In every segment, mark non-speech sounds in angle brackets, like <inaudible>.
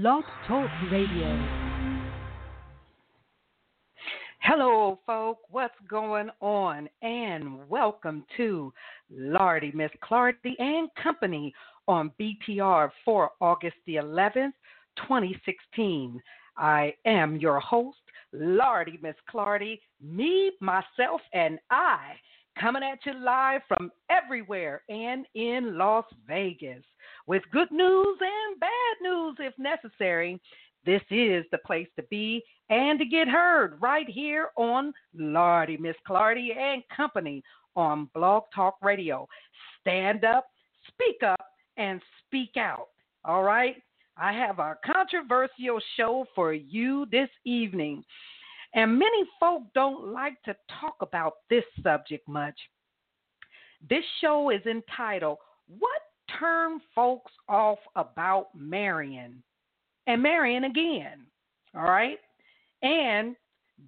Blog Talk Radio. Hello, folk. What's going on? And welcome to Lardy, Miss Clardy and Company on BTR for August the 11th, 2016. I am your host, Lardy, Miss Clardy, me, myself, and I, coming at you live from everywhere and in Las Vegas with good news and bad news if necessary. This is the place to be and to get heard right here on Lardy, Miss Clardy and Company on Blog Talk Radio. Stand up, speak up, and speak out. All right? I have a controversial show for you this evening. And many folk don't like to talk about this subject much. This show is entitled, What Turn Folks Off About Marrying? and marrying again. All right? And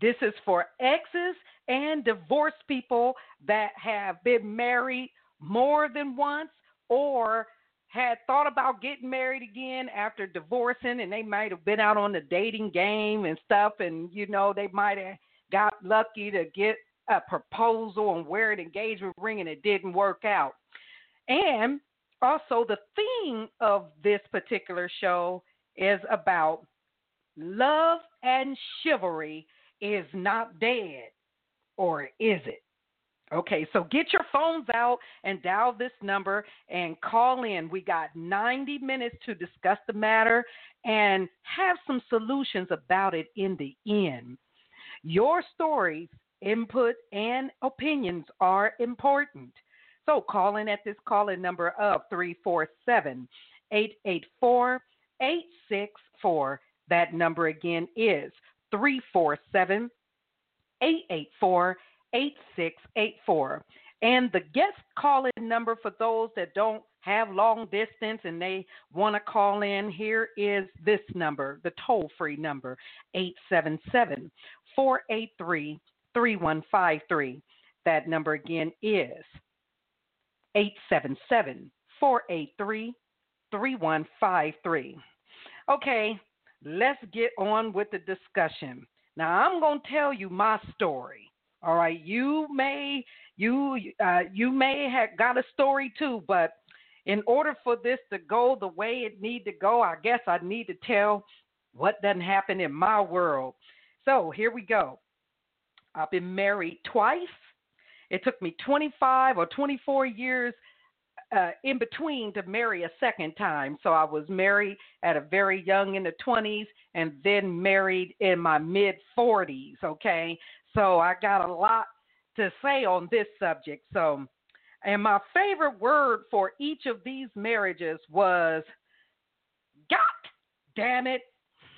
this is for exes and divorced people that have been married more than once or had thought about getting married again after divorcing and they might have been out on the dating game and stuff and you know they might have got lucky to get a proposal and wear an engagement ring and it didn't work out. And also the theme of this particular show is about love and chivalry is not dead, or is it? Okay, so get your phones out and dial this number and call in. We got 90 minutes to discuss the matter and have some solutions about it in the end. Your stories, input, and opinions are important. So call in at this call in number of 347 884 864. That number again is 347 884 8684. And the guest call in number for those that don't have long distance and they want to call in, here is this number, the toll free number, 877 483 3153. That number again is 877 483 3153. Okay, let's get on with the discussion. Now, I'm going to tell you my story. All right, you may you uh, you may have got a story too, but in order for this to go the way it need to go, I guess I need to tell what doesn't happen in my world. So here we go. I've been married twice. It took me 25 or 24 years uh, in between to marry a second time. So I was married at a very young in the 20s and then married in my mid 40s. Okay. So I got a lot to say on this subject. So, and my favorite word for each of these marriages was God damn it.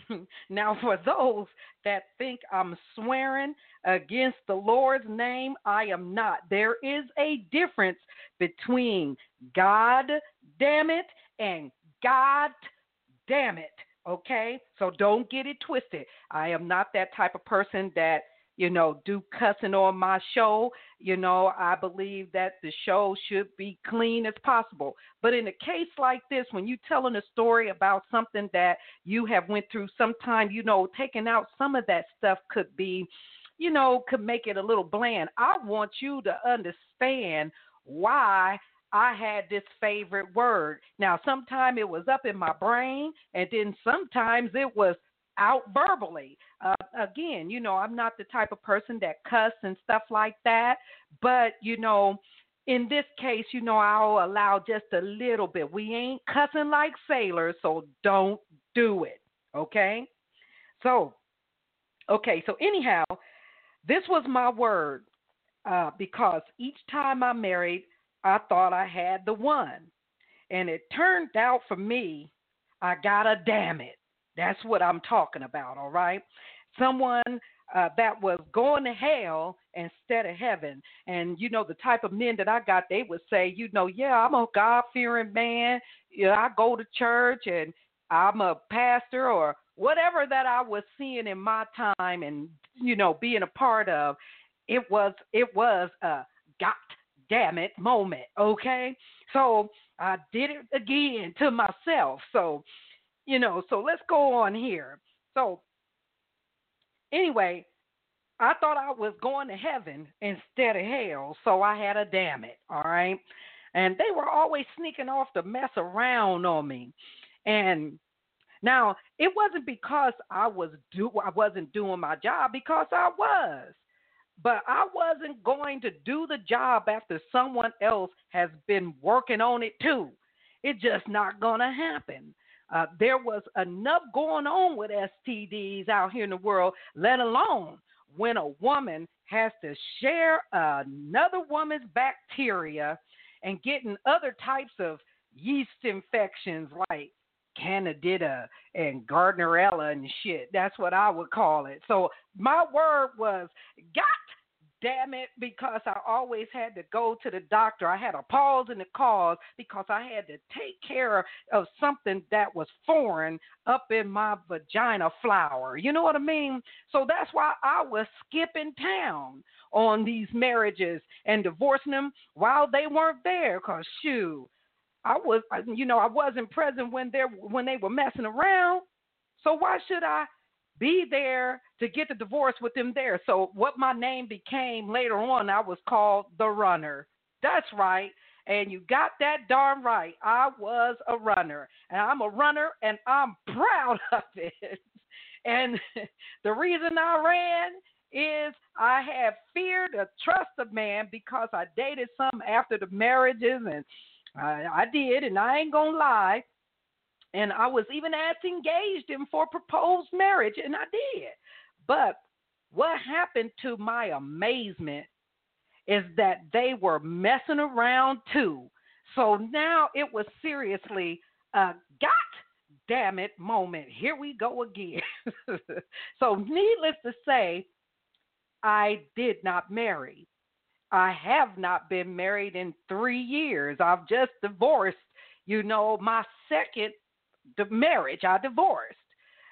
<laughs> now, for those that think I'm swearing against the Lord's name, I am not. There is a difference between God damn it and God damn it. Okay? So don't get it twisted. I am not that type of person that you know, do cussing on my show. You know, I believe that the show should be clean as possible. But in a case like this, when you're telling a story about something that you have went through, sometime, you know, taking out some of that stuff could be, you know, could make it a little bland. I want you to understand why I had this favorite word. Now, sometimes it was up in my brain, and then sometimes it was out verbally. Uh, again, you know, I'm not the type of person that cuss and stuff like that, but you know, in this case, you know, I'll allow just a little bit. We ain't cussing like sailors, so don't do it. Okay? So, okay, so anyhow, this was my word uh, because each time I married, I thought I had the one. And it turned out for me, I got a damn it. That's what I'm talking about, all right? Someone uh, that was going to hell instead of heaven. And you know, the type of men that I got, they would say, you know, yeah, I'm a God fearing man. Know, I go to church and I'm a pastor or whatever that I was seeing in my time and you know being a part of. It was it was a God damn it moment. Okay, so I did it again to myself. So You know, so let's go on here. So, anyway, I thought I was going to heaven instead of hell, so I had a damn it, all right? And they were always sneaking off to mess around on me. And now it wasn't because I was do I wasn't doing my job because I was. But I wasn't going to do the job after someone else has been working on it too. It's just not going to happen. Uh, there was enough going on with STDs out here in the world, let alone when a woman has to share another woman's bacteria and getting other types of yeast infections like Candida and Gardnerella and shit. That's what I would call it. So my word was got damn it, because I always had to go to the doctor. I had a pause in the cause because I had to take care of something that was foreign up in my vagina flower. You know what I mean? So that's why I was skipping town on these marriages and divorcing them while they weren't there. Cause shoot, I was, you know, I wasn't present when they when they were messing around. So why should I be there to get the divorce with them there. So what my name became later on, I was called the runner. That's right. And you got that darn right. I was a runner. And I'm a runner and I'm proud <laughs> of it. And <laughs> the reason I ran is I have fear to trust a man because I dated some after the marriages and I, I did, and I ain't gonna lie. And I was even asked engaged him for proposed marriage, and I did. But what happened to my amazement is that they were messing around too. So now it was seriously a God damn it moment. Here we go again. <laughs> so, needless to say, I did not marry. I have not been married in three years. I've just divorced, you know, my second the marriage. I divorced.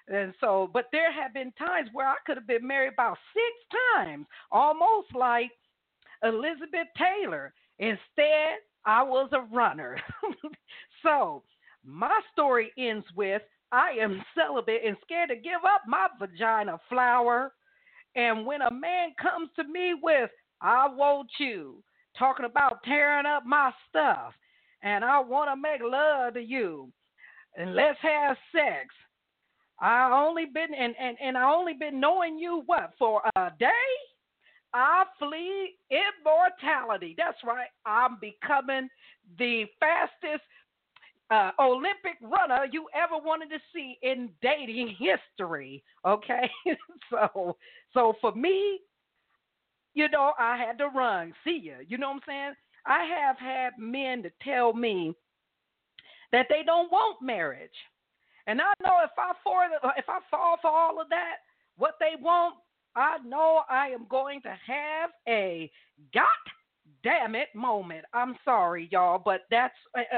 And so, but there have been times where I could have been married about six times, almost like Elizabeth Taylor. Instead, I was a runner. <laughs> so, my story ends with I am celibate and scared to give up my vagina flower. And when a man comes to me with, I want you, talking about tearing up my stuff, and I want to make love to you, and let's have sex. I only been and, and, and I only been knowing you what for a day? I flee immortality. That's right. I'm becoming the fastest uh, Olympic runner you ever wanted to see in dating history. Okay, <laughs> so so for me, you know, I had to run. See ya. You know what I'm saying? I have had men to tell me that they don't want marriage. And I know if I for if I fall for all of that, what they want, I know I am going to have a got damn it moment. I'm sorry, y'all, but that's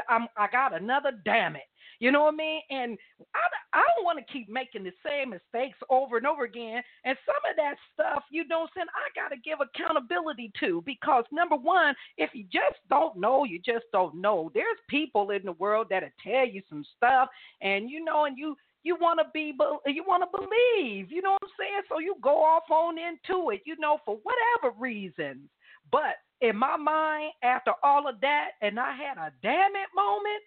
I'm I got another damn it. You know what I mean? And I, I don't want to keep making the same mistakes over and over again. And some of that stuff, you know, saying I got to give accountability to because number one, if you just don't know, you just don't know. There's people in the world that'll tell you some stuff, and you know, and you you want to be you want to believe you know what i'm saying so you go off on into it you know for whatever reasons but in my mind after all of that and i had a damn it moment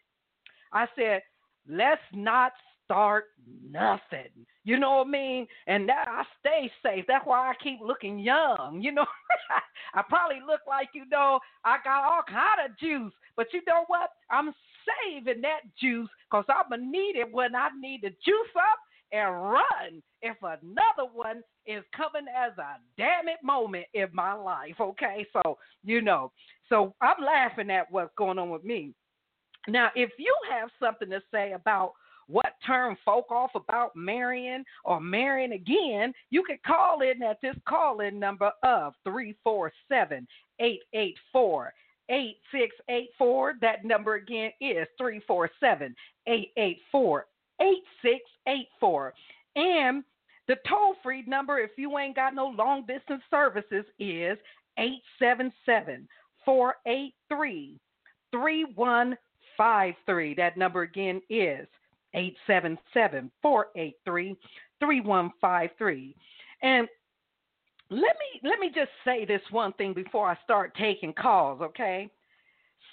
i said let's not start nothing. You know what I mean? And that I stay safe. That's why I keep looking young. You know, <laughs> I probably look like you know I got all kind of juice, but you know what? I'm saving that juice because I'm gonna need it when I need to juice up and run if another one is coming as a damn it moment in my life. Okay, so you know, so I'm laughing at what's going on with me. Now, if you have something to say about what turned folk off about marrying or marrying again, you can call in at this call in number of 347 884 8684. That number again is 347 884 8684. And the toll free number, if you ain't got no long distance services, is 877 483 3153. That number again is 877 483 3153. And let me let me just say this one thing before I start taking calls, okay?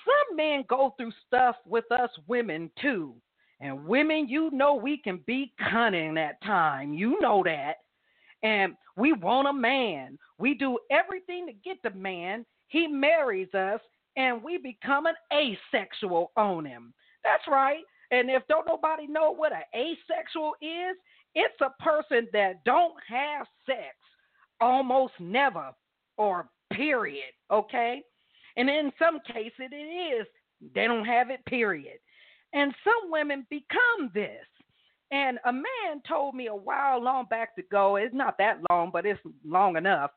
Some men go through stuff with us women too. And women, you know we can be cunning at time. You know that. And we want a man. We do everything to get the man. He marries us and we become an asexual on him. That's right. And if don't nobody know what an asexual is, it's a person that don't have sex almost never or period, okay? And in some cases it is they don't have it period. And some women become this. And a man told me a while long back ago, it's not that long, but it's long enough.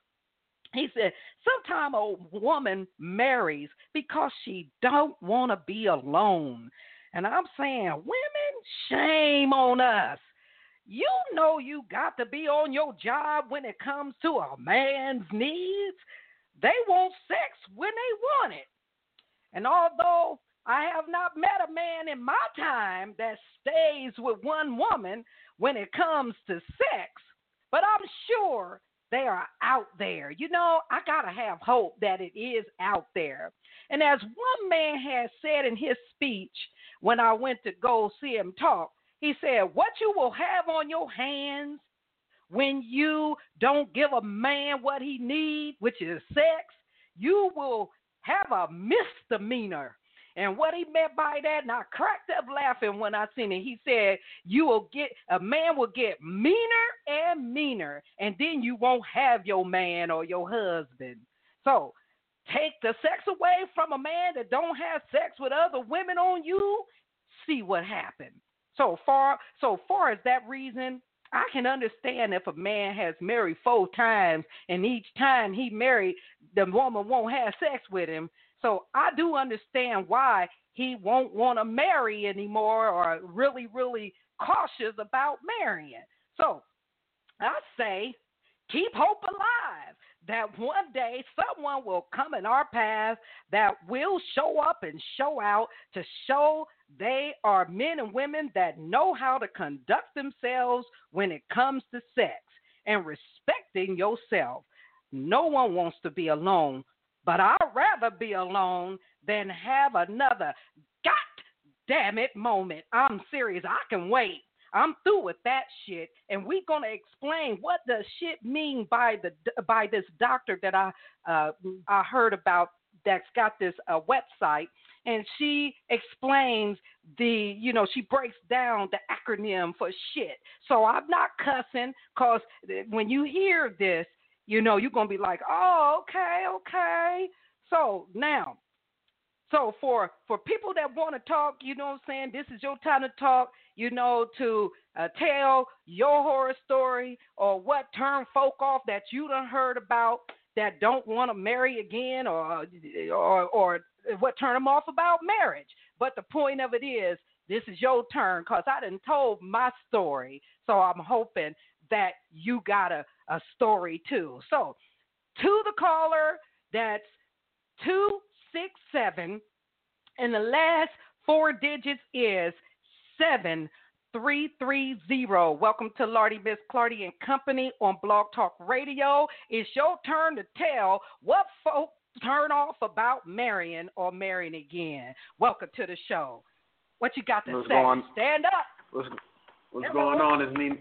He said, "Sometimes a woman marries because she don't want to be alone." And I'm saying, women, shame on us. You know you got to be on your job when it comes to a man's needs. They want sex when they want it. And although I have not met a man in my time that stays with one woman when it comes to sex, but I'm sure they are out there. You know, I got to have hope that it is out there. And as one man has said in his speech, when I went to go see him talk. He said, What you will have on your hands when you don't give a man what he needs, which is sex, you will have a misdemeanor. And what he meant by that, and I cracked up laughing when I seen it. He said, You will get a man will get meaner and meaner, and then you won't have your man or your husband. So take the sex away from a man that don't have sex with other women on you, see what happens. So far, so far as that reason, I can understand if a man has married four times and each time he married, the woman won't have sex with him. So I do understand why he won't want to marry anymore or really, really cautious about marrying. So I say keep hope alive that one day someone will come in our path that will show up and show out to show they are men and women that know how to conduct themselves when it comes to sex and respecting yourself. No one wants to be alone, but I'd rather be alone than have another god damn it moment. I'm serious. I can wait. I'm through with that shit, and we're gonna explain what does shit mean by the by this doctor that I uh, I heard about that's got this uh, website, and she explains the you know she breaks down the acronym for shit. So I'm not cussing, cause when you hear this, you know you're gonna be like, oh okay okay. So now so for for people that want to talk, you know what I'm saying, this is your time to talk, you know, to uh, tell your horror story or what turned folk off that you done heard about that don't want to marry again or or or what turn them off about marriage. But the point of it is this is your turn because I didn't told my story. So I'm hoping that you got a, a story too. So to the caller that's two six seven, and the last four digits is seven three three zero. Welcome to Lardy Miss Clardy and Company on Blog Talk Radio. It's your turn to tell what folks turn off about marrying or marrying again. Welcome to the show. What you got to what's say? Going, Stand up. What's, what's going on is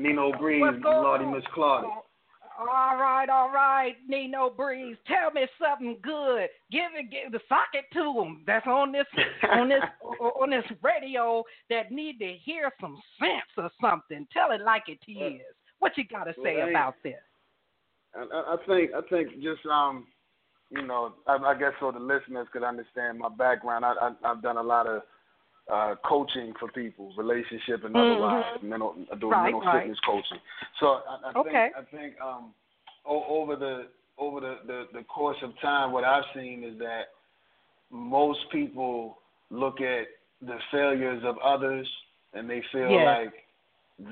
Nino Breeze, Lardy Miss Clardy. All right, all right, Nino Breeze. Tell me something good. Give it, give the socket to them. That's on this, on this, <laughs> on this radio that need to hear some sense or something. Tell it like it is. What you got to say well, about this? I, I think, I think just um, you know, I, I guess so the listeners could understand my background. I, I I've done a lot of uh, coaching for people, relationship and mm-hmm. otherwise, mental, I do right, mental right. fitness coaching. So I, I okay. think I think um, o- over the over the, the, the course of time, what I've seen is that most people look at the failures of others and they feel like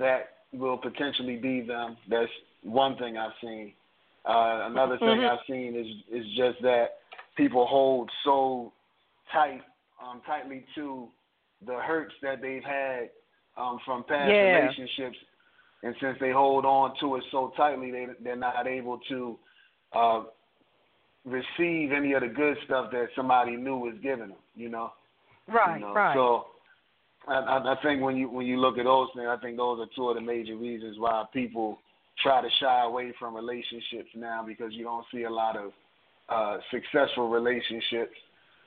that will potentially be them. That's one thing I've seen. Uh, another thing mm-hmm. I've seen is is just that people hold so tight, um, tightly to the hurts that they've had um, from past yeah. relationships, and since they hold on to it so tightly, they they're not able to uh, receive any of the good stuff that somebody new is giving them. You know. Right. You know? Right. So. I, I think when you when you look at those things, I think those are two of the major reasons why people try to shy away from relationships now because you don't see a lot of uh, successful relationships.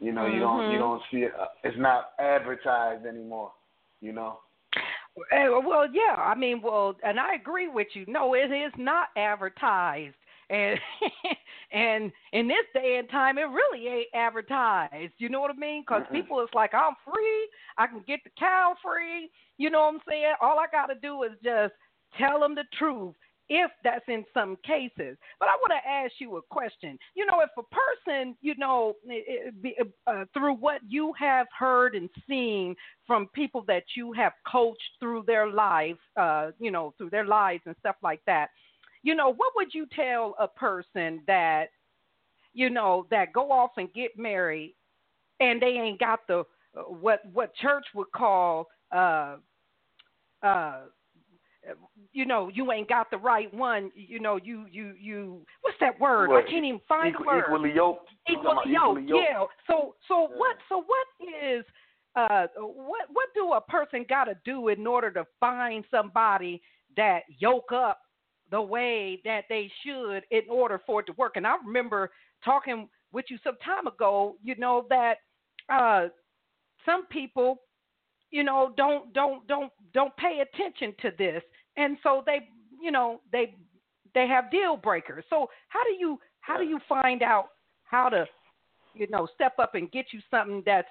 You know, mm-hmm. you don't you don't see it. Uh, it's not advertised anymore. You know. Eh, well, yeah. I mean, well, and I agree with you. No, it is not advertised, and <laughs> and in this day and time, it really ain't advertised. You know what I mean? Because people, it's like I'm free. I can get the cow free. You know what I'm saying? All I got to do is just tell them the truth if that's in some cases. But I want to ask you a question. You know, if a person, you know, uh, through what you have heard and seen from people that you have coached through their life, uh, you know, through their lives and stuff like that, you know, what would you tell a person that, you know, that go off and get married and they ain't got the uh, what what church would call uh uh you know, you ain't got the right one. You know, you you you. What's that word? I can't even find equal, the word. Equally yoked. Equally yoked. Equally yoked. Yeah. So so yeah. what so what is uh what what do a person got to do in order to find somebody that yoke up the way that they should in order for it to work? And I remember talking with you some time ago. You know that uh some people you know don't don't don't don't pay attention to this. And so they you know they they have deal breakers. So how do you how do you find out how to you know step up and get you something that's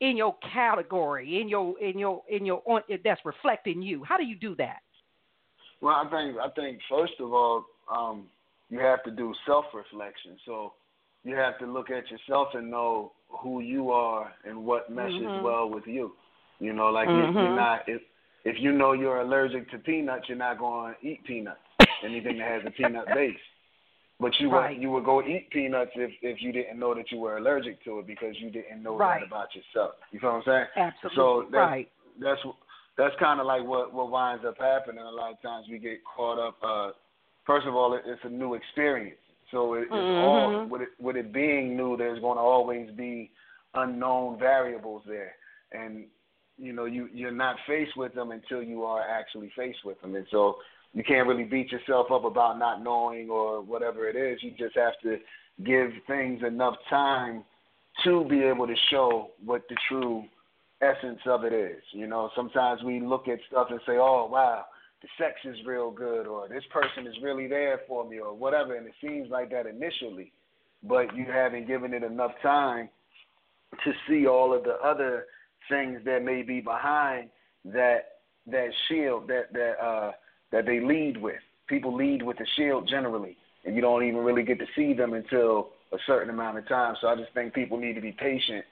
in your category in your in your in your on, that's reflecting you? How do you do that? Well i think i think first of all um you have to do self reflection so you have to look at yourself and know who you are and what meshes mm-hmm. well with you you know, like mm-hmm. you're not if if you know you're allergic to peanuts, you're not going to eat peanuts. Anything that has a peanut base. But you right. would you would go eat peanuts if if you didn't know that you were allergic to it because you didn't know right. that about yourself. You feel what I'm saying? Absolutely. So that's, right. That's that's kind of like what what winds up happening. A lot of times we get caught up. Uh, first of all, it, it's a new experience. So it, it's mm-hmm. all with it with it being new. There's going to always be unknown variables there, and you know you you're not faced with them until you are actually faced with them, and so you can't really beat yourself up about not knowing or whatever it is. You just have to give things enough time to be able to show what the true essence of it is. You know, sometimes we look at stuff and say, "Oh, wow, the sex is real good," or "This person is really there for me," or whatever, and it seems like that initially, but you haven't given it enough time to see all of the other things that may be behind that that shield that that uh, that they lead with. People lead with the shield generally, and you don't even really get to see them until a certain amount of time. So I just think people need to be patient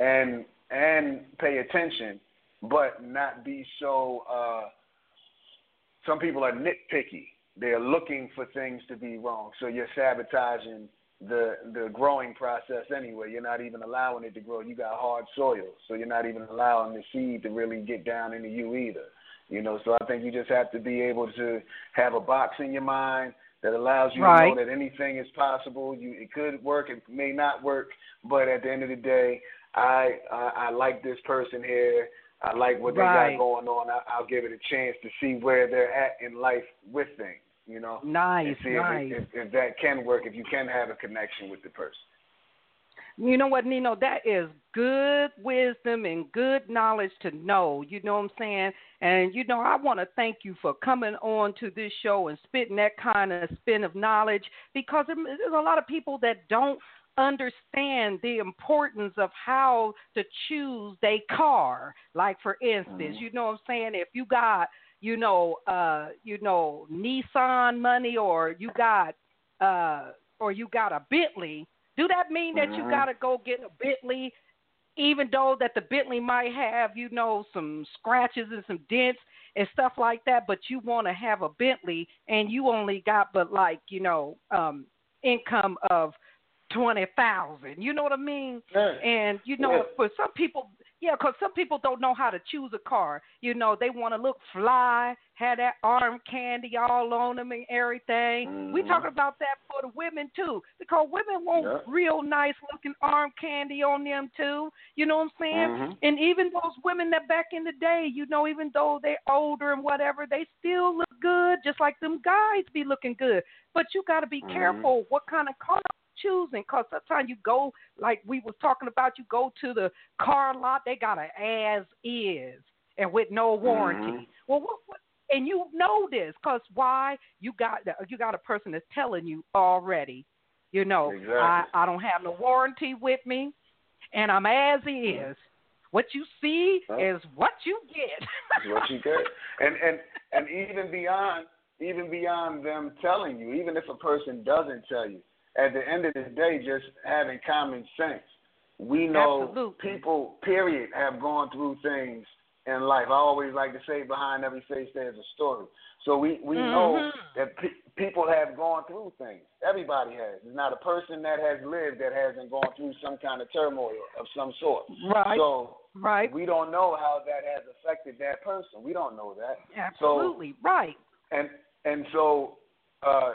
and and pay attention, but not be so. Uh, some people are nitpicky. They're looking for things to be wrong, so you're sabotaging the the growing process anyway. You're not even allowing it to grow. You got hard soil, so you're not even allowing the seed to really get down into you either. You know, so I think you just have to be able to have a box in your mind that allows you right. to know that anything is possible. You it could work, it may not work, but at the end of the day, I I, I like this person here. I like what they right. got going on. I, I'll give it a chance to see where they're at in life with things you know. Nice, nice. If, if, if that can work, if you can have a connection with the person. You know what, Nino? That is good wisdom and good knowledge to know. You know what I'm saying? And you know, I want to thank you for coming on to this show and spitting that kind of spin of knowledge because there's a lot of people that don't understand the importance of how to choose a car. Like for instance, mm-hmm. you know what I'm saying? If you got you know, uh, you know, Nissan money or you got uh or you got a Bentley, do that mean that mm-hmm. you gotta go get a Bentley even though that the Bentley might have, you know, some scratches and some dents and stuff like that, but you want to have a Bentley and you only got but like, you know, um income of twenty thousand. You know what I mean? Yeah. And you know, yeah. for some people Yeah, because some people don't know how to choose a car. You know, they want to look fly, have that arm candy all on them and everything. Mm-hmm. We talking about that for the women too, because women want Yeah. real nice looking arm candy on them too. You know what I'm saying? Mhm. And even those women that back in the day, you know, even though they're older and whatever, they still look good, just like them guys be looking good. But you got to be Mhm. careful what kind of car choosing, because sometimes you go, like we was talking about, you go to the car lot, they got a as is and with no warranty. Mhm. Well, what, what? And you know this, cause why? You got you got a person that's telling you already. You know, Exactly. I I don't have no warranty with me, and I'm as is. What you see is what you get. What you get. And and and even beyond even beyond them telling you, even if a person doesn't tell you, at the end of the day, just having common sense. We know Absolutely. people, period, have gone through things in life. I always like to say, behind every face there's a story. So we we know Mhm. that pe- people have gone through things. Everybody has. There's not a person that has lived that hasn't gone through some kind of turmoil of some sort. right. So right. we don't know how that has affected that person. We don't know that. Absolutely. right. And and so uh,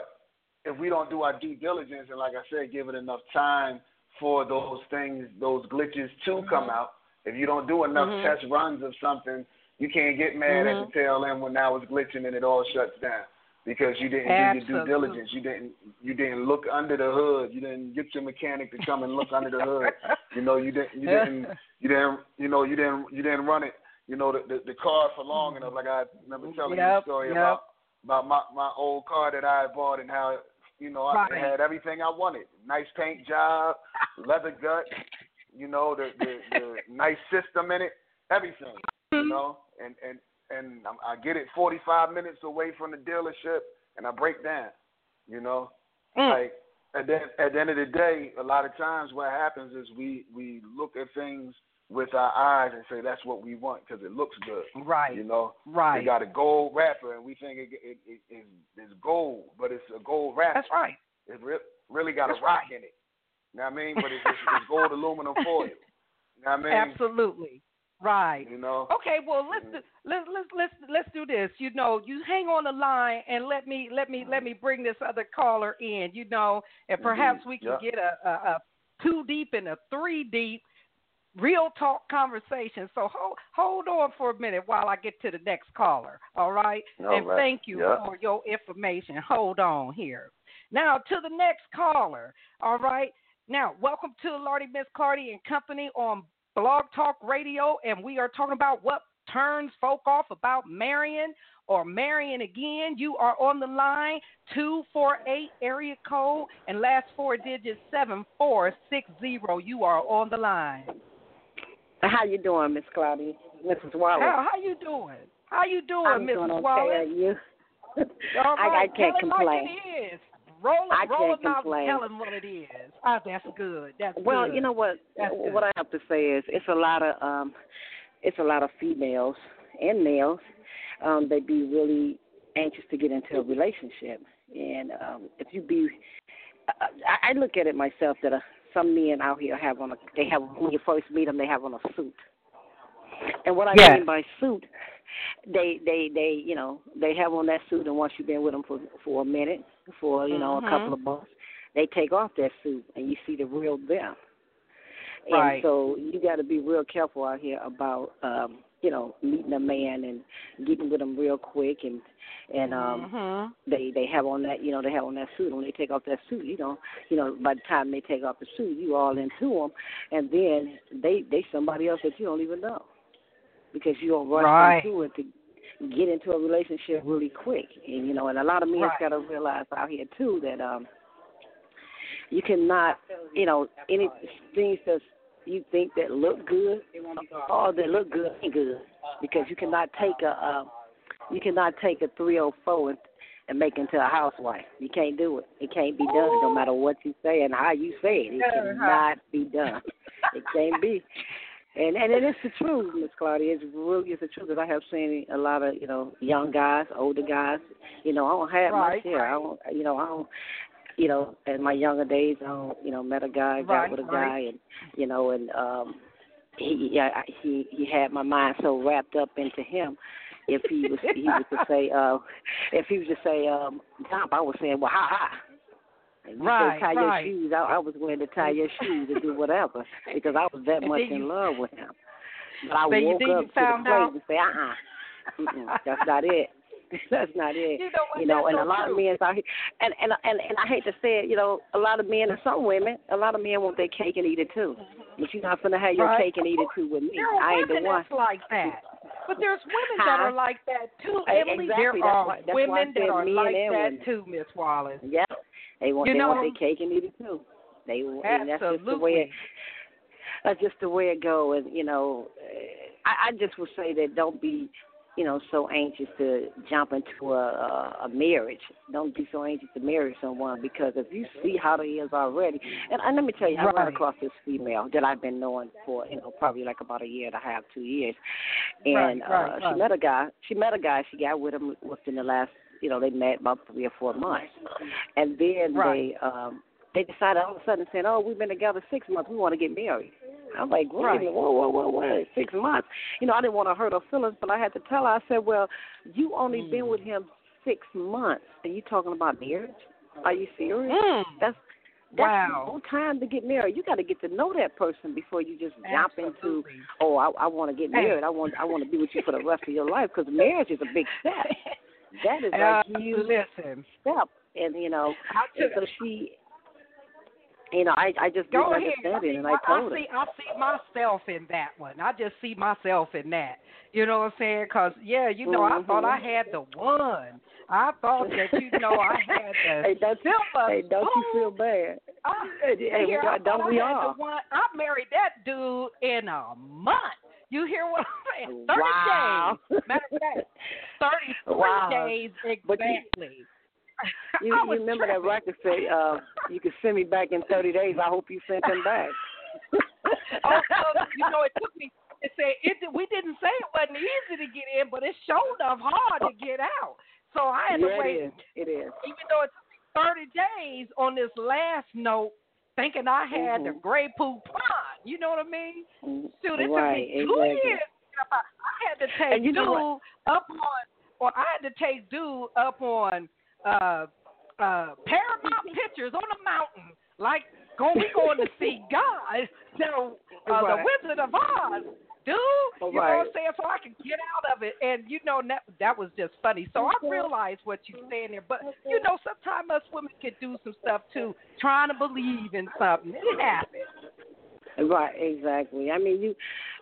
if we don't do our due diligence and like I said, give it enough time for those things, those glitches to come out. If you don't do enough Mhm. test runs of something, you can't get mad at Mhm. the tail end when now it's glitching and it all shuts down because you didn't do your due diligence. You didn't you didn't look under the hood. You didn't get your mechanic to come and look under the hood. You know, you didn't you didn't <laughs> you didn't you know you didn't you didn't run it you know the the, the car for long enough. Like I remember telling you a story yep. about about my my old car that I bought and how you know I Right. it had everything I wanted. Nice paint job, leather gut, you know the the, the nice system in it, everything. You know, and and and I get it 45 minutes away from the dealership and I break down. You know, Mm. like at the at the end of the day, a lot of times what happens is we we look at things with our eyes and say that's what we want because it looks good. right. You know, right. they got a gold wrapper and we think it, it, it, it, it's gold, but it's a gold wrapper. That's right. It re- really got That's a rock right. in it. You know what I mean? But it's, it's, it's gold aluminum foil. You know what I mean? Absolutely. Right. You know. Okay, well mm. let's do, let's let's let's let's do this. You know, you hang on the line and let me let me let mm-hmm. me bring this other caller in. You know, and perhaps we can Yeah. get a, a, a two deep and a three deep real talk conversation. So hold hold on for a minute while I get to the next caller. All right, All and right. thank you Yeah. for your information. Hold on here. Now to the next caller. All right. Now, welcome to Lardy Miss Clardy and Company on Blog Talk Radio, and we are talking about what turns folk off about marrying or marrying again. You are on the line, 248 area code, and last four digits 7460. You are on the line. How you doing, Miss Cloudy? Mrs. Wallace. How, how you doing? How you doing, I'm Mrs. doing okay. Wallace? Are you? <laughs> I, I can't complain. Like. Roll, I roll can't complain. and tell them what it is. Ah, that's good. That's Well, good. you know what? That's good. What I have to say is, it's a lot of um, it's a lot of females and males. Um, they be really anxious to get into a relationship, and um, if you be, I, I look at it myself that uh, some men out here have on a they have when you first meet them they have on a suit, and what I Yes. mean by suit, they they they you know they have on that suit, and once you've been with them for for a minute, for you know Mhm. a couple of months, they take off that suit, and you see the real them. And Right. so you got to be real careful out here about um, you know meeting a man and getting with him real quick and and um Mhm. they they have on that you know they have on that suit when they take off that suit you know you know by the time they take off the suit you all into them and then they they somebody else that you don't even know because you don't rush Right. into it to get into a relationship really quick and you know and a lot of men Right. got to realize out here too that um you cannot you know any things that you think that look good or that look good ain't good because you cannot take a uh, you cannot take a 304 and, and make into a housewife. You can't do it. It can't be done no matter what you say and how you say it. It cannot be done. It can't be. And and it is the truth, Miss Claudia. It's really it's the truth that I have seen a lot of you know young guys, older guys. You know, I don't have Right, much here. I don't. You know, I don't. You know, in my younger days, I. You know, met a guy, got Right, with a right. guy, and you know, and um, he yeah he he had my mind so wrapped up into him. If he was he was to say <laughs> uh if he was to say um jump, I was saying well ha ha. And you right, tie right. your shoes. I, I was willing to tie your shoes and do whatever because I was that And much in you- love with him. But I woke up to the out- and say, uh uh that's not it. <laughs> That's not it. You know? You know, and so a lot true. of men out here, and and and and I hate to say it, you know, a lot of men and some women, a lot of men want their cake and eat it too. But you're not gonna have your Right. cake and eat it too with me. There are I ain't the women one. that's like that. But there's women that are like that too, Hey, Emily. exactly. There That's are why- that's why I women that are like that women. too, Miss Wallace. Yep. They want You they want know- their cake and eat it too. They and that's just the way it, that's just the way it go. And you know, uh, I, I just would say that don't be, you know, so anxious to jump into a, a marriage. Don't be so anxious to marry someone because if you see how they is already, and, and let me tell you, I Right. ran across this female that I've been knowing for you know probably like about a year and a half, two years, and Right, right, uh, she met a guy. She met a guy. She got with him within the last, you know, they met about three or four months, and then they um they decided all of a sudden saying, "Oh, we've been together six months. We want to get married." I'm like, wait Right. whoa, whoa, whoa, whoa, six months. You know, I didn't want to hurt her feelings, but I had to tell her. I said, well, you only been with him six months, and you talking about marriage? Are you serious? Mm. That's that's Wow. no time to get married. You got to get to know that person before you just jump into, oh, I, I want to get married. I want I want to be with you for the rest of your life because marriage is a big step. <laughs> That is Uh, a huge listen, step, and you know, I so she, you know, I I just Go didn't ahead. understand I, it, and I, I told I her. see, I see myself in that one. I just see myself in that. You know what I'm saying? Because yeah, you know, I thought I Mhm. had the one. I thought that you know I had the <laughs> Hey, don't, silver hey, don't you feel bad? I, Hey, here, I don't we I all? one. I married that dude in a month. You hear what I'm saying? Thirty Wow. days. Matter of fact, <laughs> thirty-three Wow. days exactly. <laughs> You, you remember that tripping. record say, uh, you can send me back in 30 days. I hope you sent him back. <laughs> oh, so, you know, it took me. It said it. We didn't say it wasn't easy to get in, but it showed up hard to get out. So I had to wait, it is. It is. even though it took me thirty days on this last note, thinking I had the Mhm. Grey Poupon. You know what I mean? Dude, it right, took me two exactly. years. to get up out- I had to take And you dude know what? up on, or I had to take dude up on uh uh Paramount <laughs> Pictures on the mountain, like going we going to see <laughs> God, so uh, the Wizard of Oz, dude. You know right. what I'm saying? So I can get out of it, and you know that that was just funny. So I realized what you're saying there, but you know sometimes us women can do some stuff too, trying to believe in something. It happens. Right, exactly. I mean, you,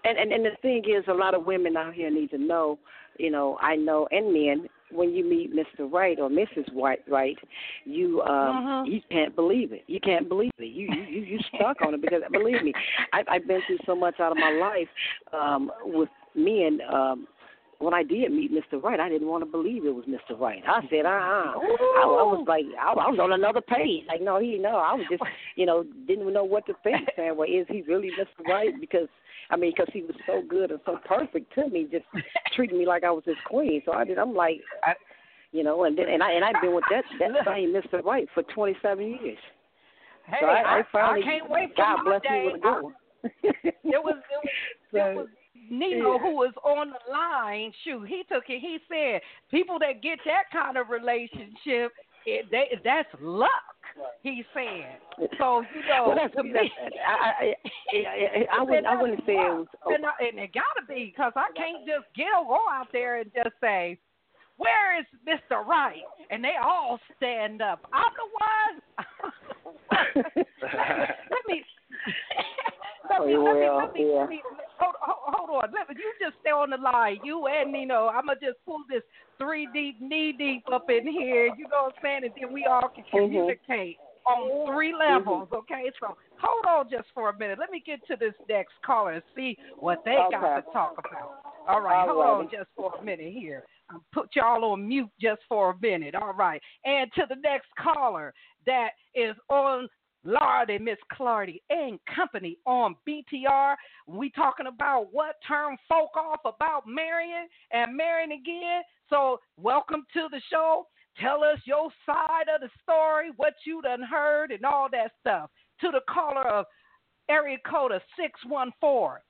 and, and and the thing is, a lot of women out here need to know. You know, I know, and men, when you meet Mr. Right or Mrs. White, right, you um Mhm. you can't believe it. You can't believe it. You you you, you stuck on it because believe me, I've I've been through so much out of my life um with men. um when I did meet Mr. Right, I didn't want to believe it was Mr. Right. I said, uh, uh I, I was like, I, I was on another page. Like, no, he, no, I was just, you know, didn't know what to think. Saying, well, is he really Mr. Right? Because, I mean, because he was so good and so perfect to me, just treating me like I was his queen. So I did. I'm like, I, you know, and then, and I and I've been with that that same Mr. Wright for 27 years. Hey, so I, I finally, can't wait for God bless day. me with a good one. It was it was, <laughs> So, it was Nino yeah. who was on the line. Shoot, he took it. He said people that get that kind of relationship, it, they, that's luck. He said. So you know, well, that's, to me, that's <laughs> I, I, I, I, I wouldn't I wouldn't say it was. and, oh. I- and it gotta be because I can't just get go out there and just say, "Where is Mister Right?" and they all stand up. I'm the one. <laughs> <laughs> let me. Let me, let me, let me, yeah. let me, hold, hold, hold on. Let me, you just stay on the line. You and Nino. I'm to just pull this three deep, knee deep up in here. You know what I'm saying? And then we all can Mhm. communicate on three levels, okay? So hold on just for a minute. Let me get to this next caller and see what they got to talk about. All right, All hold on just for a minute here. I'll put y'all on mute just for a minute. All right. And to the next caller that is on Lardy, Miss Clardy and company on BTR. We talking about what turn folk off about marrying and marrying again. So welcome to the show. Tell us your side of the story, what you done heard, and all that stuff. To the caller of area code of 614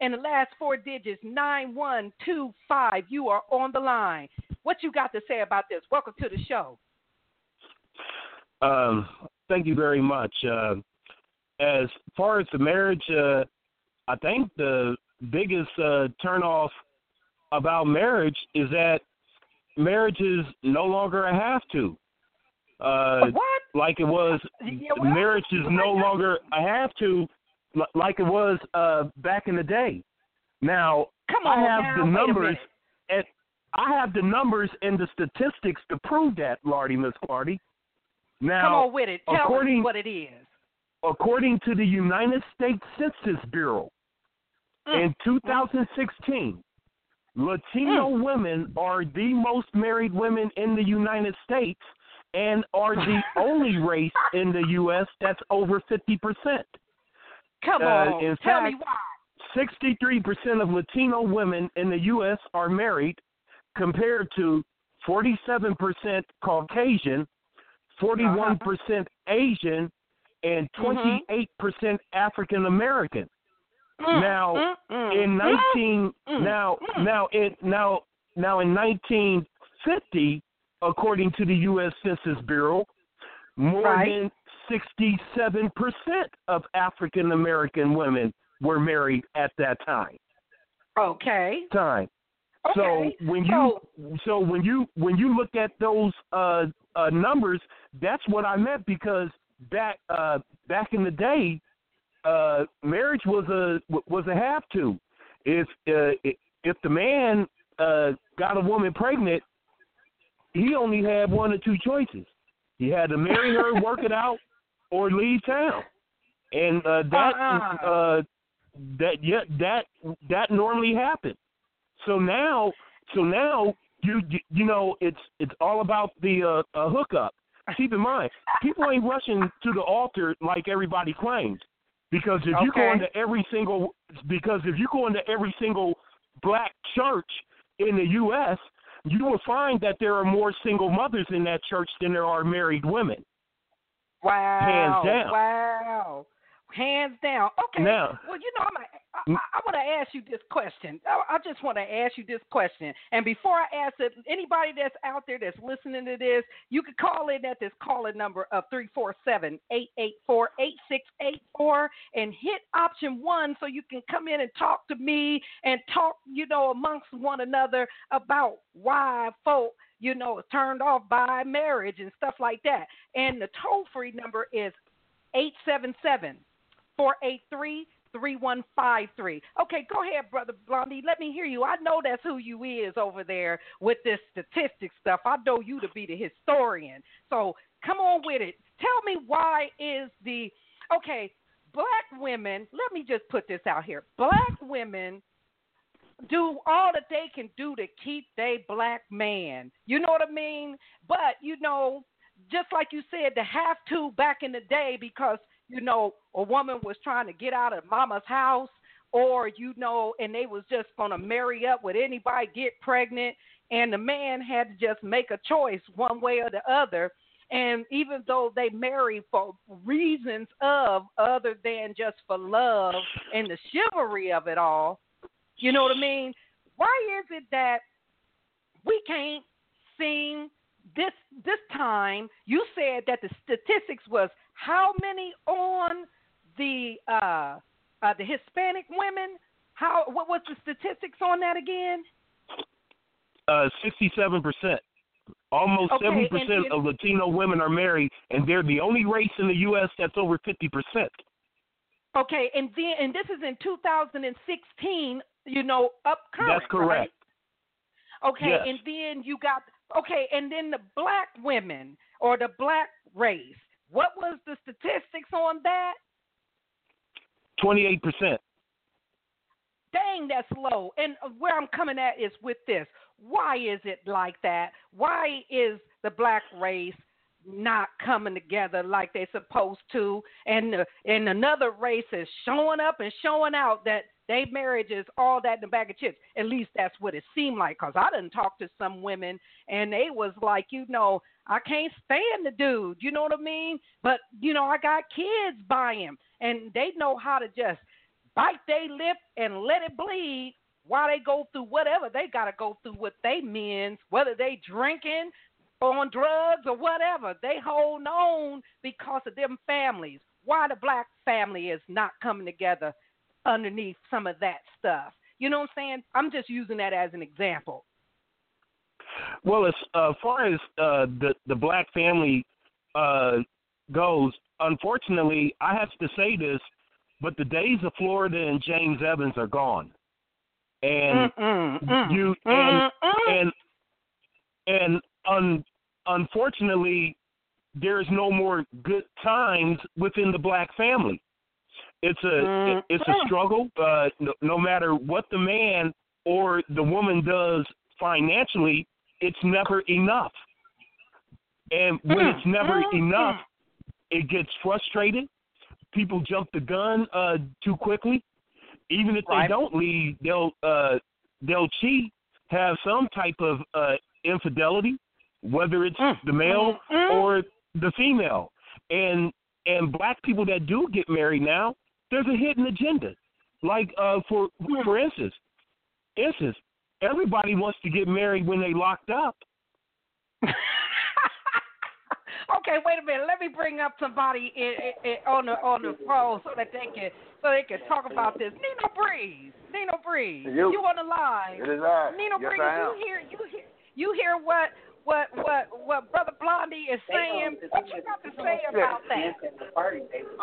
and the last four digits 9125. You are on the line. What you got to say about this? Welcome to the show. Um, thank you very much. Uh, as far as the marriage, uh, I think the biggest uh, turnoff about marriage is that marriage is no longer a have to. Uh, what? Like it was, Yeah, marriage is no longer a have to, like it was uh, back in the day. Now, Come I on have now, the numbers, and I have the numbers and the statistics to prove that, Lardy, Miss Clardy. Now, Come on with it. Tell according- us what it is. according to the United States Census Bureau, Mm. in 2016, Latino women are the most married women in the United States and are the <laughs> only race in the U.S. that's over 50%. Come uh, on. in Tell fact- me why. 63% of Latino women in the U.S. are married, compared to 47% Caucasian, 41% Asian, and Mhm. 28% African American. Mm, Now, mm, In mm. 19 mm, now now in now now in 1950, according to the U.S. Census Bureau, more Right. than 67% of African American women were married at that time. Okay. Time. Okay. So when you so when you when you look at those uh, uh, numbers, that's what I meant because back uh, back in the day, uh, marriage was a was a have to. If uh, if the man uh, got a woman pregnant, he only had one or two choices. He had to marry her, <laughs> work it out, or leave town. And uh, that Uh-uh. uh, that yeah that that normally happened. So now so now you you, know it's it's all about the uh, uh, hookup. Keep in mind, people ain't rushing to the altar like everybody claims. Because if you go Okay. into every single because if you go into every single black church in the US, you will find that there are more single mothers in that church than there are married women. Wow. Hands down. Wow. Hands down. Okay. Now- well, you know, I'm a, I, want to ask you this question. I, I just want to ask you this question. And before I ask it, anybody that's out there that's listening to this, you can call in at this calling number of 347 884 8684 and hit option one so you can come in and talk to me and talk, you know, amongst one another about why folk you know, turned off by marriage and stuff like that. And the toll free number is 877 483 3153. Okay, go ahead, Brother Blondie. Let me hear you. I know that's who you is over there with this statistics stuff. I know you to be the historian. So come on with it. Tell me why is the okay, black women, let me just put this out here. Black women do all that they can do to keep their black man. You know what I mean? But you know, just like you said, to have to back in the day because you know a woman was trying to get out of mama's house, or you know, and they was just gonna marry up with anybody, get pregnant, and the man had to just make a choice one way or the other. And even though they marry for reasons of other than just for love and the chivalry of it all, you know what I mean? Why is it that we can't seem this this time? You said that the statistics was how many on the uh, uh, the Hispanic women? How what was the statistics on that again? Uh, 67%. Almost Okay, 70% of Latino women are married, and they're the only race in the U.S. that's over 50%. Okay, and then and this is in 2016. You know, up current. That's correct. Right? Okay, Yes. and then you got okay, and then the black women or the black race. What was the statistics on that? 28%. Dang, that's low. And where I'm coming at is with this. Why is it like that? Why is the black race not coming together like they're supposed to? And and another race is showing up and showing out that they marriage is all that in the bag of chips. At least that's what it seemed like. Cause I didn't talk to some women and they was like, you know, I can't stand the dude. You know what I mean? But you know, I got kids by him, and they know how to just bite their lip and let it bleed while they go through whatever they got to go through with they men's, whether they drinking, on drugs or whatever. They hold on because of them families. Why the black family is not coming together underneath some of that stuff. You know what I'm saying? I'm just using that as an example. Well, as uh, far as uh, the the black family uh, goes, unfortunately, I have to say this, but the days of Florida and James Evans are gone, and Mm-mm, you and and and un, unfortunately, there's no more good times within the black family. It's a mm it's a struggle. Uh, no, no matter what the man or the woman does financially, it's never enough. And when Mm, it's never mm, enough, it gets frustrated. People jump the gun uh, too quickly. Even if Right. they don't leave, they'll uh, they'll cheat, have some type of uh, infidelity, whether it's Mm, the male mm, mm. or the female. And and black people that do get married now, there's a hidden agenda. Like uh, for for instance, instance, everybody wants to get married when they locked up. <laughs> okay, wait a minute. Let me bring up somebody in, in, in, on the on the phone so that they can so they can talk about this. Nino Breeze, Nino Breeze, You. on the line. It is I. Nino yes, Breeze, I am. you hear you hear you hear what what what what Brother Blondie is saying? What you got to say about that?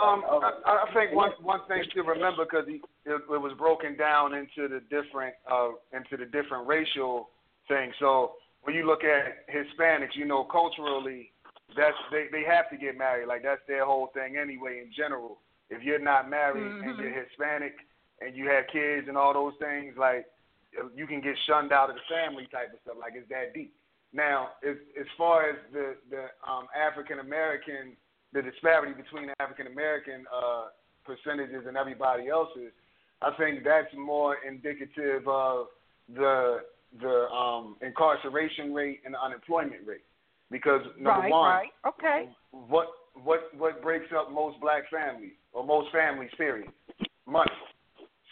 Um, I, I think one one thing to remember because it, it was broken down into the different uh into the different racial things. So when you look at Hispanics, you know, culturally, that's they they have to get married. Like that's their whole thing anyway. In general, if you're not married and Mhm. you're Hispanic and you have kids and all those things, like you can get shunned out of the family type of stuff. Like it's that deep. Now, as as far as the the um, African American, the disparity between African American uh, percentages and everybody else's, I think that's more indicative of the the um, incarceration rate and the unemployment rate. Because number right, one, right, okay. what what what breaks up most black families or most families period money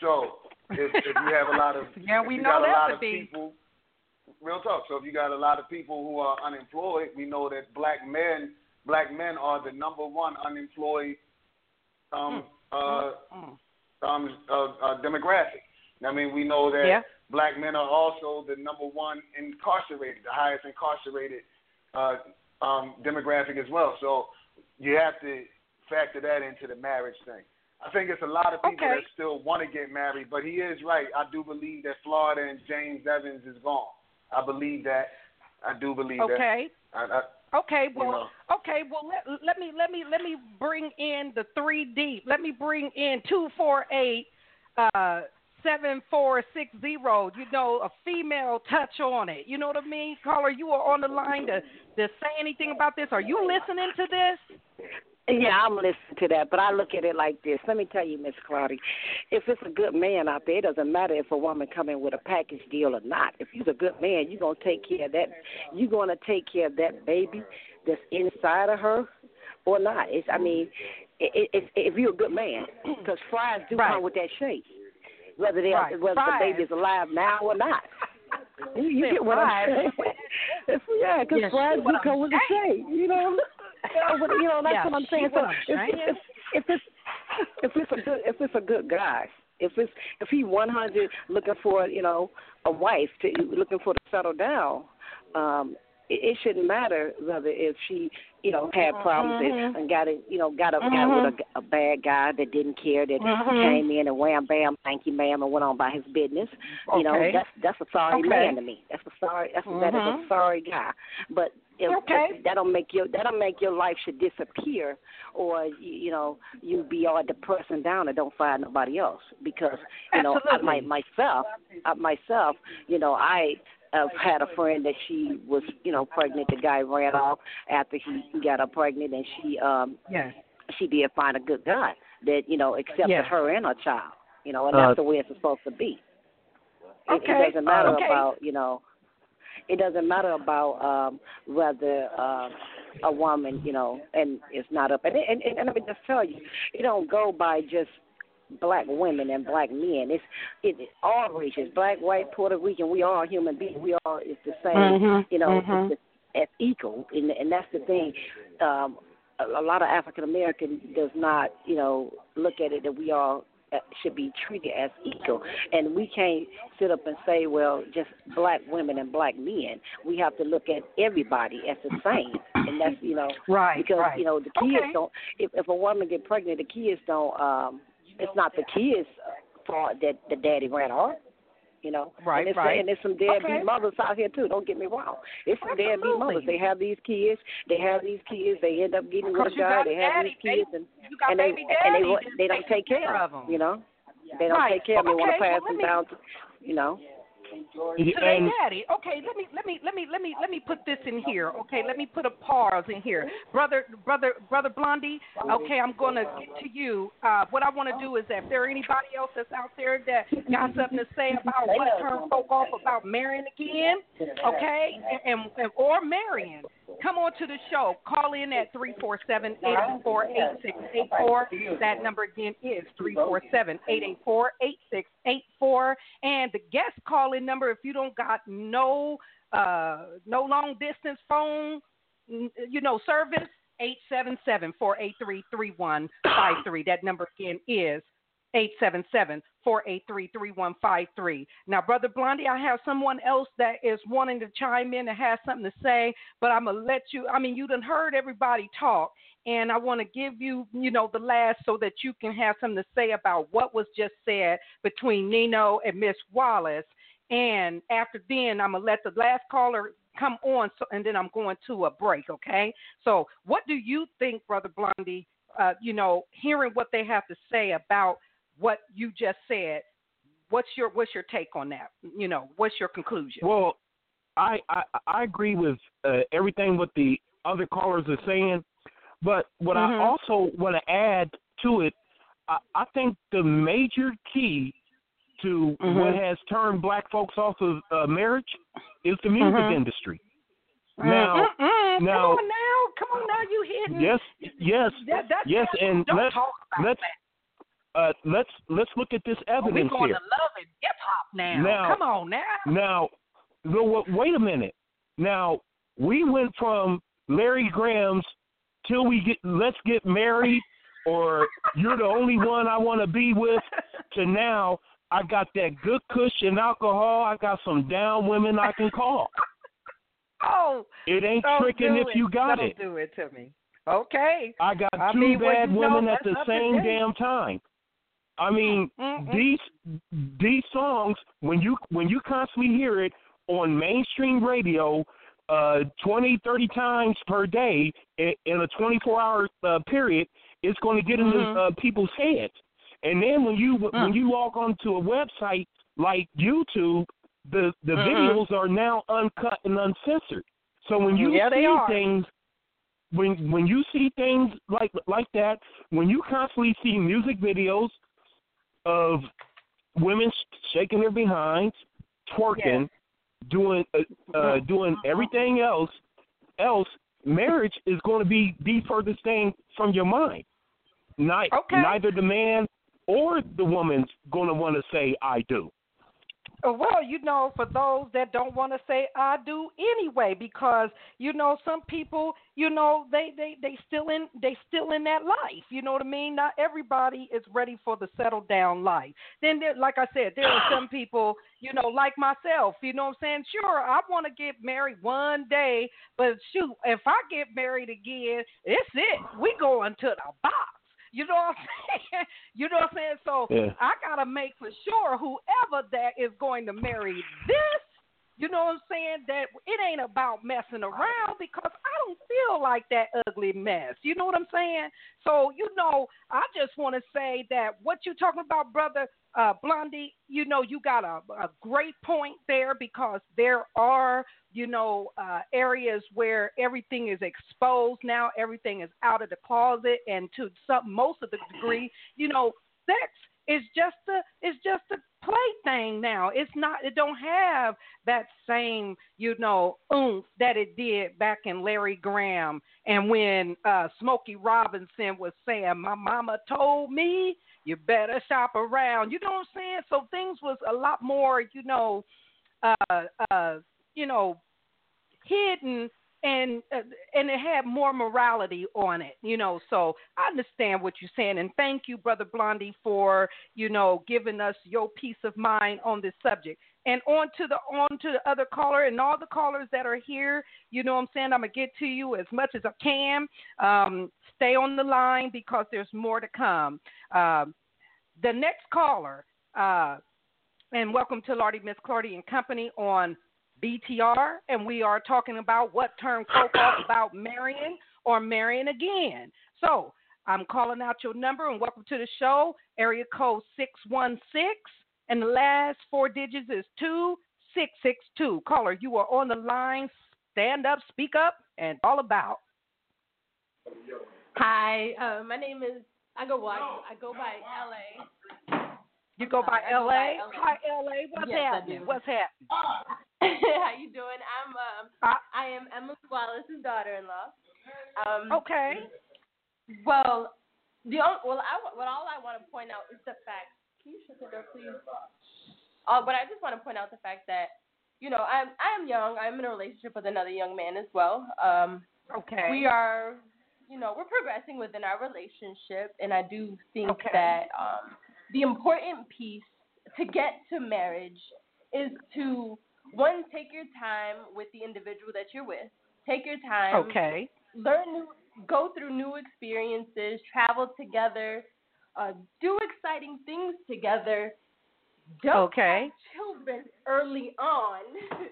so if, if you have a lot of <laughs> Yeah, we know that to be. people real talk so if you got a lot of people who are unemployed we know that black men black men are the number one unemployed um uh Mm. um uh, uh demographic i mean we know that Yeah. black men are also the number one incarcerated the highest incarcerated uh um demographic as well so you have to factor that into the marriage thing. I think it's a lot of people Okay. that still want to get married, but he is right. I do believe that Florida and James Evans is gone. I believe that. I do believe Okay. that. I, I, Okay, well, know. okay, well let, let me let me let me bring in the three deep. Let me bring in two four eight uh seven four six zero. You know, a female touch on it. You know what I mean, caller? You are on the line to to say anything about this? Are you listening to this? Yeah, I'm listening to that, but I look at it like this. Let me tell you, Miss Claudia, if it's a good man out there, it doesn't matter if a woman come in with a package deal or not. If he's a good man, you're gonna take care of that. You're gonna take care of that baby that's inside of her, or not. It's, I mean, it, it, it's if you're a good man, <clears throat> because fries do Right. come with that shape, whether they Right. whether Fries. the baby's alive now or not. <laughs> You, you get what I'm saying? <laughs> Yeah, because Yeah, fries do come with a shape. You know. You know that's Yeah, what I'm saying. So if, if, if it's if it's a good if it's a good guy, if it's if he 100 looking for you know a wife to looking for to settle down, um, it, it shouldn't matter whether if she you know had problems Mhm. and, and got it you know got a got Mhm. with a, a bad guy that didn't care that Mhm. came in and wham bam thank you ma'am and went on by his business. You know that's that's a sorry Okay. man to me. That's a sorry that's that is a Mhm. sorry guy. But if, Okay. if that'll make your that'll make your life should disappear or you, you know you be all depressed and down and don't find nobody else because you know I, my, myself I, myself you know I have had a friend that she was you know pregnant the guy ran off after he got her pregnant and she um Yes. she did find a good guy that you know accepted Yeah. her and her child you know and Uh, that's the way it's supposed to be it, Okay. it doesn't matter Okay. about you know it doesn't matter about um whether uh, a woman you know and it's not up and, and and and let me just tell you it don't go by just black women and black men. It's it, it all races, black, white, Puerto Rican. We all human beings. We all it's the same. Mm-hmm, You know, mhm. it's the, as equal, and, and that's the thing. Um, a, a lot of African American does not, you know, look at it that we all should be treated as equal, and we can't sit up and say, well, just black women and black men. We have to look at everybody as the same, and that's you know, Right, because right. you know the kids Okay. don't. If, if a woman get pregnant, the kids don't. um It's not the kids' fault that the daddy ran off. You know, Right, and right. and there's some deadbeat Okay. mothers out here too. Don't get me wrong. It's some deadbeat mothers. They have these kids. They have these kids. They end up getting with a guy. They have daddy, these kids, baby. and You and they and they they don't take care of of 'em. them. You know, they don't Right. take care of them. They want to pass well, them me- down. To, you know. To their daddy. Okay, let me let me let me let me let me put this in here. Okay, let me put a pause in here, brother, brother, brother Blondie. Okay, I'm gonna get to you. Uh, what I want to do is, if there anybody else that's out there that got something to say about what turned folk off about marrying again, okay, and, and or marrying, come on to the show. Call in at three four seven eight eight four eight six eight four. That number again is three four seven eight eight four eight six eight four. And the guest calling number, if you don't got no uh no long distance phone, you know service, eight seven seven four eight three three one five three. That number again is. 877-483-3153. Now, Brother Blondie, I have someone else that is wanting to chime in and has something to say, but I'm to let you, I mean, you done heard everybody talk, and I want to give you, you know, the last so that you can have something to say about what was just said between Nino and Miss Wallace. And after then, I'm going to let the last caller come on, so, and then I'm going to a break, okay? So, what do you think, Brother Blondie, uh, you know, hearing what they have to say about what you just said, what's your what's your take on that? You know, what's your conclusion? Well, I I, I agree with uh, everything what the other callers are saying, but what I Mhm. also want to add to it, I, I think the major key to Mhm. what has turned black folks off of uh, marriage is the music Mhm. industry. Now, Mm-mm. now- come on now, come on now, you hitting? yes, yes, that, that's yes, and let's let's that. uh, let's let's look at this Oh, evidence going here. to love and hip hop now. Now- Come on now. Now, no, wa- wait a minute. Now we went from Larry Graham's till we get let's get married, or you're the only one I want to be with, to now I got that good cushion alcohol. I got some down women I can call. oh, It ain't don't tricking if you got don't it. do it to me. Okay. I got I two mean, bad women at the same damn time. I mean, Mm-mm. these these songs when you when you constantly hear it on mainstream radio uh 20 30 times per day in, in a 24 hour uh, period it's going to get into Mhm. uh, people's heads and then when you when Mm. you log onto a website like YouTube the the Mhm. videos are now uncut and uncensored so when you Yeah, see things when when you see things like like that, when you constantly see music videos of women shaking their behinds, twerking, doing uh, uh, doing everything else, else marriage is going to be the furthest thing from your mind. Ni- Okay. Neither the man or the woman's going to want to say I do. Uh, Well, you know, for those that don't want to say I do anyway, because you know some people, you know, they they they still in they still in that life. You know what I mean? Not everybody is ready for the settled down life. Then, there, like I said, there are some people, you know, like myself. You know what I'm saying? Sure, I want to get married one day, but shoot, if I get married again, it's it. We going to the box. You know what I'm saying? <laughs> You know what I'm saying? So Yeah. I gotta make for sure whoever that is going to marry this, you know what I'm saying, that it ain't about messing around because I don't feel like that ugly mess. You know what I'm saying? So, you know, I just want to say that what you talking about, brother uh, Blondie, you know, you got a, a great point there because there are, you know, uh, areas where everything is exposed now, everything is out of the closet, and to some most of the degree, you know, sex is just a is just a plaything now. It's not. It don't have that same, you know, oomph that it did back in Larry Graham and when uh, Smokey Robinson was saying, "My mama told me you better shop around." You know what I'm saying? So things was a lot more, you know, uh, uh, you know, hidden and uh, and it had more morality on it, you know. So I understand what you're saying, and thank you, brother Blondie, for you know giving us your peace of mind on this subject. And on to the on to the other caller and all the callers that are here. You know what I'm saying? I'm gonna get to you as much as I can. Um, stay on the line because there's more to come. Uh, the next caller, uh, and welcome to Lardy Miss Clardy and Company on BTR, and we are talking about what turned Coke <coughs> off about marrying or marrying again. So I'm calling out your number and welcome to the show. Area code 616, and the last four digits is 2662. Caller, you are on the line. Stand up, speak up, and all about. Hi, uh, my name is, I go, by, I go by LA. You go by LA? Hi, LA. What's yes, happening? What's happening? <laughs> How you doing? I'm um uh, I am Emma Wallace's daughter-in-law. Um, okay. Well, the only, well I what all I want to point out is the fact. Can you shut the door, please? Uh, but I just want to point out the fact that you know I'm I am young. I'm in a relationship with another young man as well. Um, okay. We are you know we're progressing within our relationship, and I do think okay. that um the important piece to get to marriage is to one take your time with the individual that you're with. Take your time. Okay. Learn new go through new experiences, travel together, uh, do exciting things together. Don't okay. have children early on. <laughs>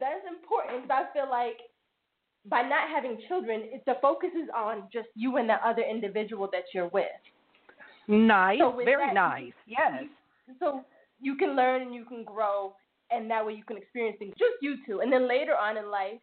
That's important. I feel like by not having children, it, the focus is on just you and the other individual that you're with. Nice, so very that, nice. Yes. So you can learn and you can grow, and that way you can experience things just you two. And then later on in life,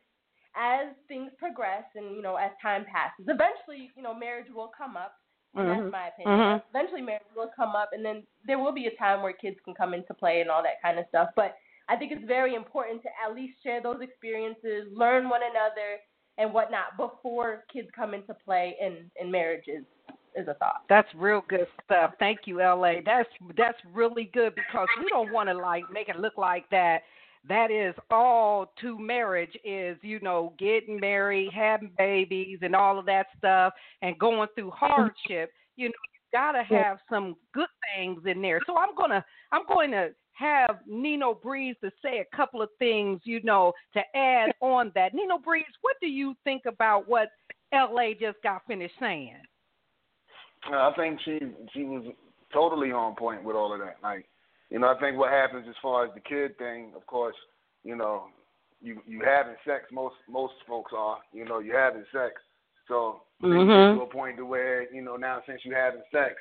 as things progress and you know as time passes, eventually you know marriage will come up. And mm-hmm. that's my opinion. Mm-hmm. Eventually, marriage will come up, and then there will be a time where kids can come into play and all that kind of stuff. But I think it's very important to at least share those experiences, learn one another, and whatnot before kids come into play in in marriages is a thought. That's real good stuff. Thank you, LA. That's that's really good because we don't want to like make it look like that. That is all to marriage is you know getting married, having babies, and all of that stuff, and going through hardship. You know, you gotta have some good things in there. So I'm gonna I'm going to have Nino Breeze to say a couple of things, you know, to add on that. Nino Breeze, what do you think about what LA just got finished saying? I think she she was totally on point with all of that. Like, you know, I think what happens as far as the kid thing, of course, you know, you you having sex. Most most folks are, you know, you having sex. So mm-hmm. to a point to where you know now since you having sex,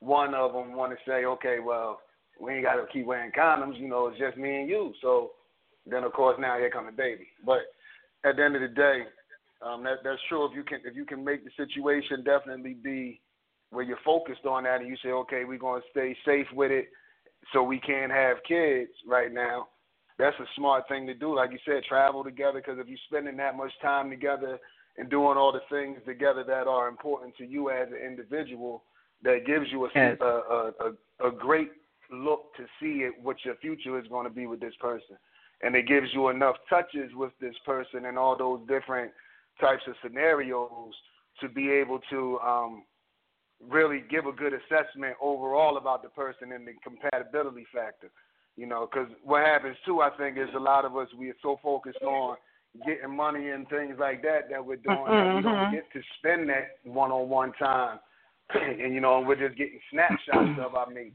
one of them want to say, okay, well, we ain't got to keep wearing condoms. You know, it's just me and you. So then of course now here come the baby. But at the end of the day, um, that that's true. If you can if you can make the situation definitely be where you're focused on that and you say, okay, we're going to stay safe with it so we can't have kids right now, that's a smart thing to do. Like you said, travel together because if you're spending that much time together and doing all the things together that are important to you as an individual, that gives you a, yes. a, a, a, a great look to see it, what your future is going to be with this person. And it gives you enough touches with this person and all those different types of scenarios to be able to um, really give a good assessment overall about the person and the compatibility factor. You know, because what happens too, I think, is a lot of us we are so focused on getting money and things like that that we're doing mm-hmm. that we don't get to spend that one-on-one time, <clears throat> and you know, we're just getting snapshots of our mate.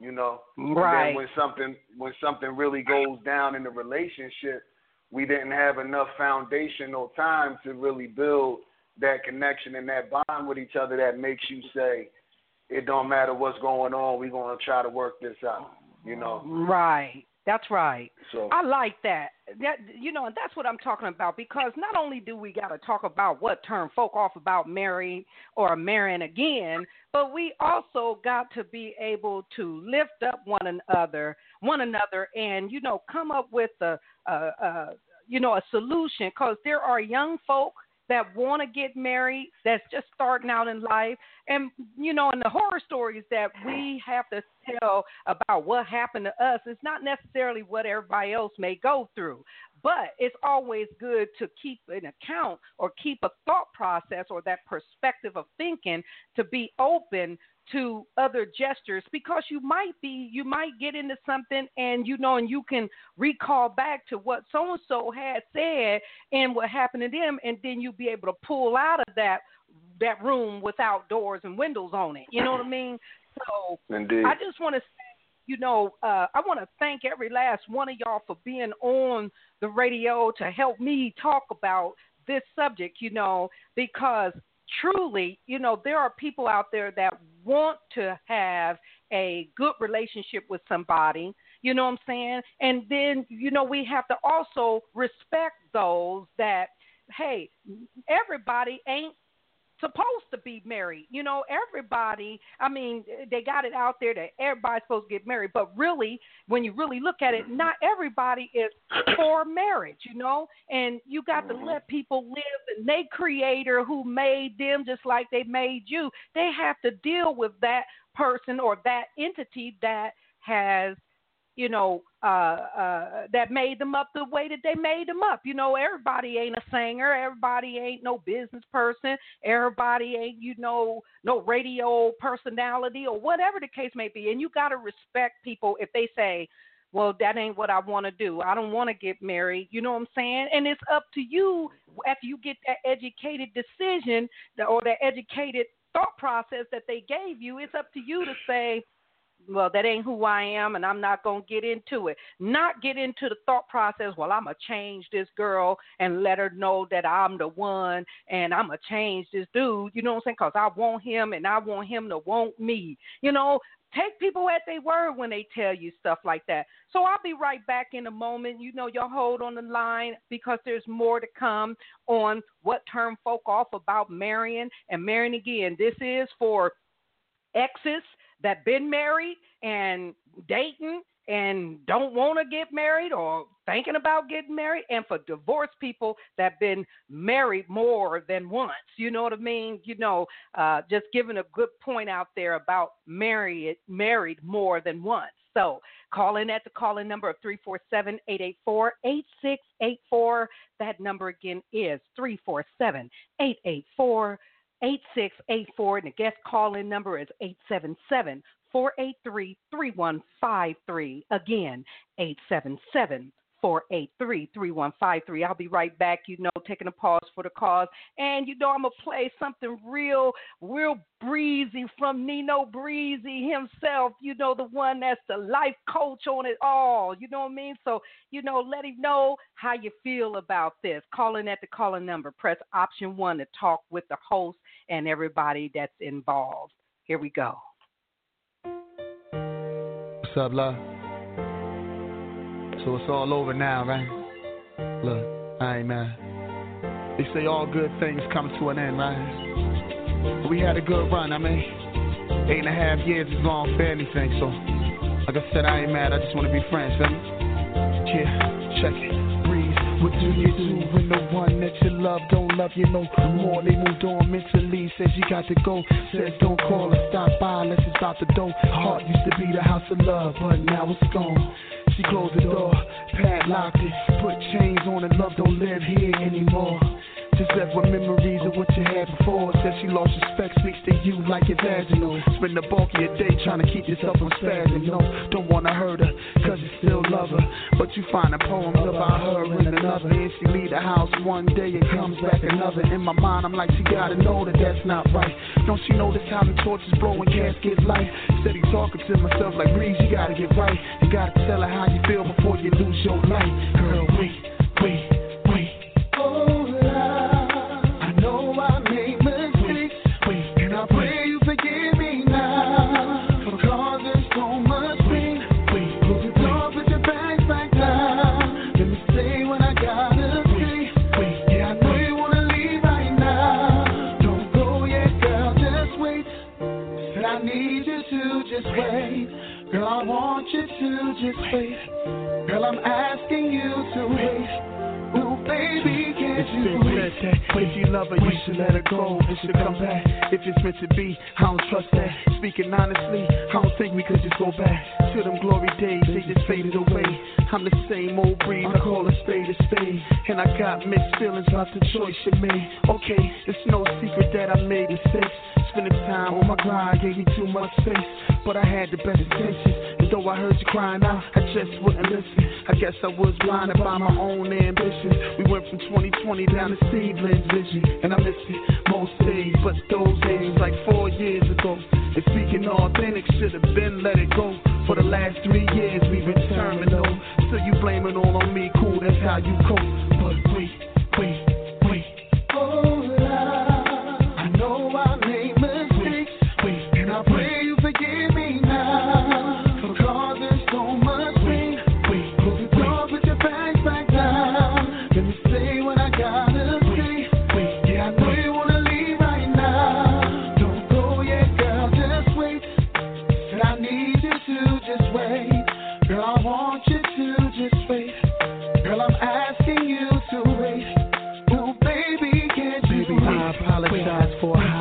You know, right? And then when something when something really goes down in the relationship, we didn't have enough foundational time to really build that connection and that bond with each other that makes you say, it don't matter what's going on, we're gonna try to work this out. You know. Right. That's right. So I like that. That you know, and that's what I'm talking about because not only do we got to talk about what turn folk off about marrying or marrying again, but we also got to be able to lift up one another, one another, and you know, come up with a, a, a you know, a solution because there are young folk that want to get married, that's just starting out in life. And, you know, and the horror stories that we have to tell about what happened to us is not necessarily what everybody else may go through. But it's always good to keep an account or keep a thought process or that perspective of thinking to be open to other gestures because you might be you might get into something and you know and you can recall back to what so and so had said and what happened to them and then you'll be able to pull out of that that room without doors and windows on it you know what i mean so Indeed. i just want to say you know uh i want to thank every last one of y'all for being on the radio to help me talk about this subject you know because truly, you know, there are people out there that want to have a good relationship with somebody, you know what I'm saying? And then, you know, we have to also respect those that, hey, everybody ain't supposed to be married. You know, everybody, I mean, they got it out there that everybody's supposed to get married, but really, when you really look at it, mm-hmm. not everybody is for marriage, you know? And you got to mm-hmm. let people live and they creator who made them just like they made you. They have to deal with that person or that entity that has you know, uh, uh, that made them up the way that they made them up. You know, everybody ain't a singer. Everybody ain't no business person. Everybody ain't, you know, no radio personality or whatever the case may be. And you got to respect people if they say, well, that ain't what I want to do. I don't want to get married. You know what I'm saying? And it's up to you after you get that educated decision or that educated thought process that they gave you. It's up to you to say, well, that ain't who I am, and I'm not going to get into it. Not get into the thought process, well, I'm going to change this girl and let her know that I'm the one, and I'm going to change this dude, you know what I'm saying? Because I want him, and I want him to want me. You know, take people at their word when they tell you stuff like that. So I'll be right back in a moment. You know, y'all hold on the line because there's more to come on what turn folk off about marrying and marrying again. This is for exes that been married and dating and don't want to get married or thinking about getting married and for divorced people that been married more than once you know what i mean? You know uh, just giving a good point out there about married married more than once. So call in at the call in number of 347-884-8684 that number again is 347-884 8684. And the guest call in number is 877 483 3153. Again, 877 483 3153. I'll be right back, you know, taking a pause for the cause. And, you know, I'm going to play something real, real breezy from Nino Breezy himself, you know, the one that's the life coach on it all. You know what I mean? So, you know, let him know how you feel about this. Calling at the calling number. Press option one to talk with the host and everybody that's involved. Here we go. What's up, love? So it's all over now, right? Look, I ain't mad. They say all good things come to an end, right? We had a good run, I mean. Eight and a half years is long for anything, so like I said, I ain't mad, I just wanna be friends, feel? Yeah, check it. What do you do when the one that you love don't love you no more? They moved on mentally, says you got to go. Says don't call or stop by unless it's out the door. Heart used to be the house of love, but now it's gone. She closed the door, padlocked it, put chains on and love don't live here anymore. Just left with memories of what you had before. Says she lost respect, speaks to you like it's vaginal. Spend the bulk of your day trying to keep yourself from spazzing. No, don't wanna hurt her, cause you still love her. But you find a poem about her in another. And she leave the house one day and comes back another. In my mind, I'm like, she gotta know that that's not right. Don't she notice how the torches blow when caskets light? Steady talking to myself like, Breeze, you gotta get right. You gotta tell her how you feel before you lose your life. Girl, wait, wait. Just wait. Girl, I'm asking you to wait. Oh, baby, can't it's you been wait? said that if you love her, you should let her go. It should come back. If it's meant to be, I don't trust that. Speaking honestly, I don't think we could just go back to them glory days. They just faded away. I'm the same old breed. I call a spade a spade. And I got mixed feelings about the choice you made. Okay, it's no secret that I made mistakes. Spending time on my grind gave you too much space. But I had the best intentions. And though I heard you crying out, I just wouldn't listen. I guess I was blinded by my own ambitions. We went from 2020 down to seedling vision. And I miss it most days. But those days like four years ago. And speaking authentic, should have been let it go. For the last three years, we've been terminal. So you blame it all on me, cool, that's how you cope. But wait, apologize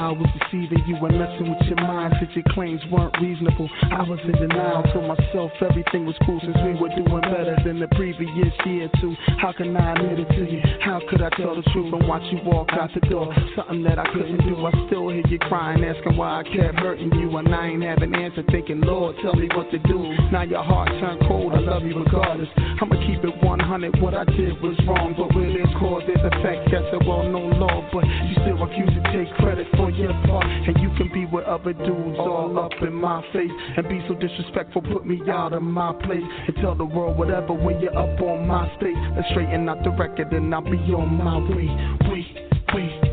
I was deceiving you and messing with your mind since your claims weren't reasonable. I was in denial, told myself everything was cool since we were doing better than the previous year too. How can I admit it to you? How could I tell the truth and watch you walk out the door? Something that I couldn't do. I still hear you crying, asking why I kept hurting you, and I ain't have an answer. Thinking, Lord, tell me what to do. Now your heart turned cold. I love you regardless. I'ma keep it 100. What I did was wrong, but where there's cause, there's effect. That's a well-known law, but you still refuse to take credit for your part. And you can be with other dudes all up in my face and be so disrespectful. Put me out of my place and tell the world whatever when you're up on my stage. Let's straighten out the record and I'll be on my way. Wait, wait,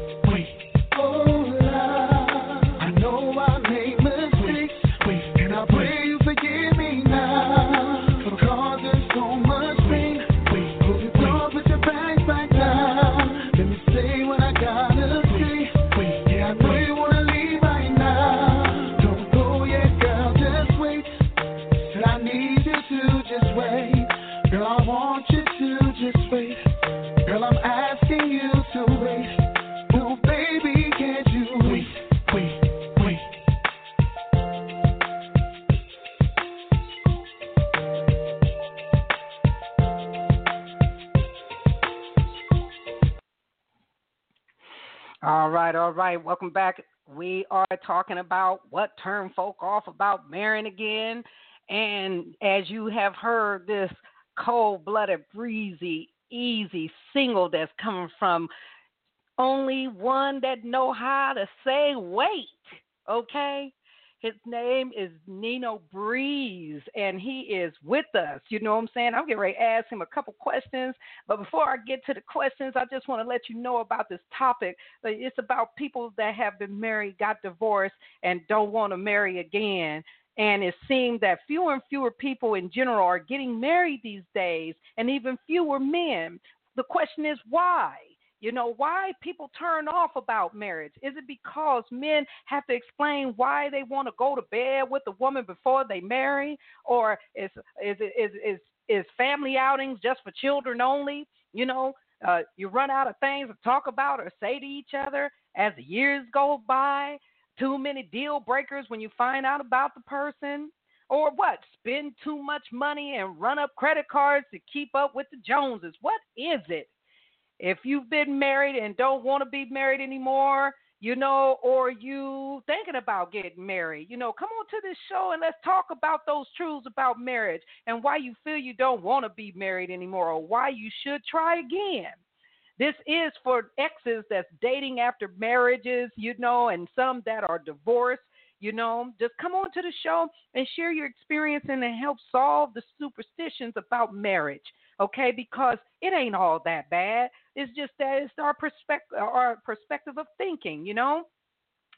right, all right. Welcome back. We are talking about what turned folk off about marrying again. And as you have heard, this cold blooded, breezy, easy single that's coming from only one that know how to say wait. Okay? His name is Nino Breeze, and he is with us. You know what I'm saying? I'm getting ready to ask him a couple questions. But before I get to the questions, I just want to let you know about this topic. Uh, it's about people that have been married, got divorced, and don't want to marry again. And it seems that fewer and fewer people in general are getting married these days, and even fewer men. The question is why? You know, why people turn off about marriage? Is it because men have to explain why they want to go to bed with a woman before they marry? Or is is is is is family outings just for children only? You know, uh, you run out of things to talk about or say to each other as the years go by. Too many deal breakers when you find out about the person. Or what? Spend too much money and run up credit cards to keep up with the Joneses. What is it? If you've been married and don't want to be married anymore, you know, or you thinking about getting married, you know, come on to this show and let's talk about those truths about marriage and why you feel you don't want to be married anymore or why you should try again. This is for exes that's dating after marriages, you know, and some that are divorced, you know. Just come on to the show and share your experience and help solve the superstitions about marriage, okay? Because it ain't all that bad. It's just that it's our perspective, our perspective of thinking, you know.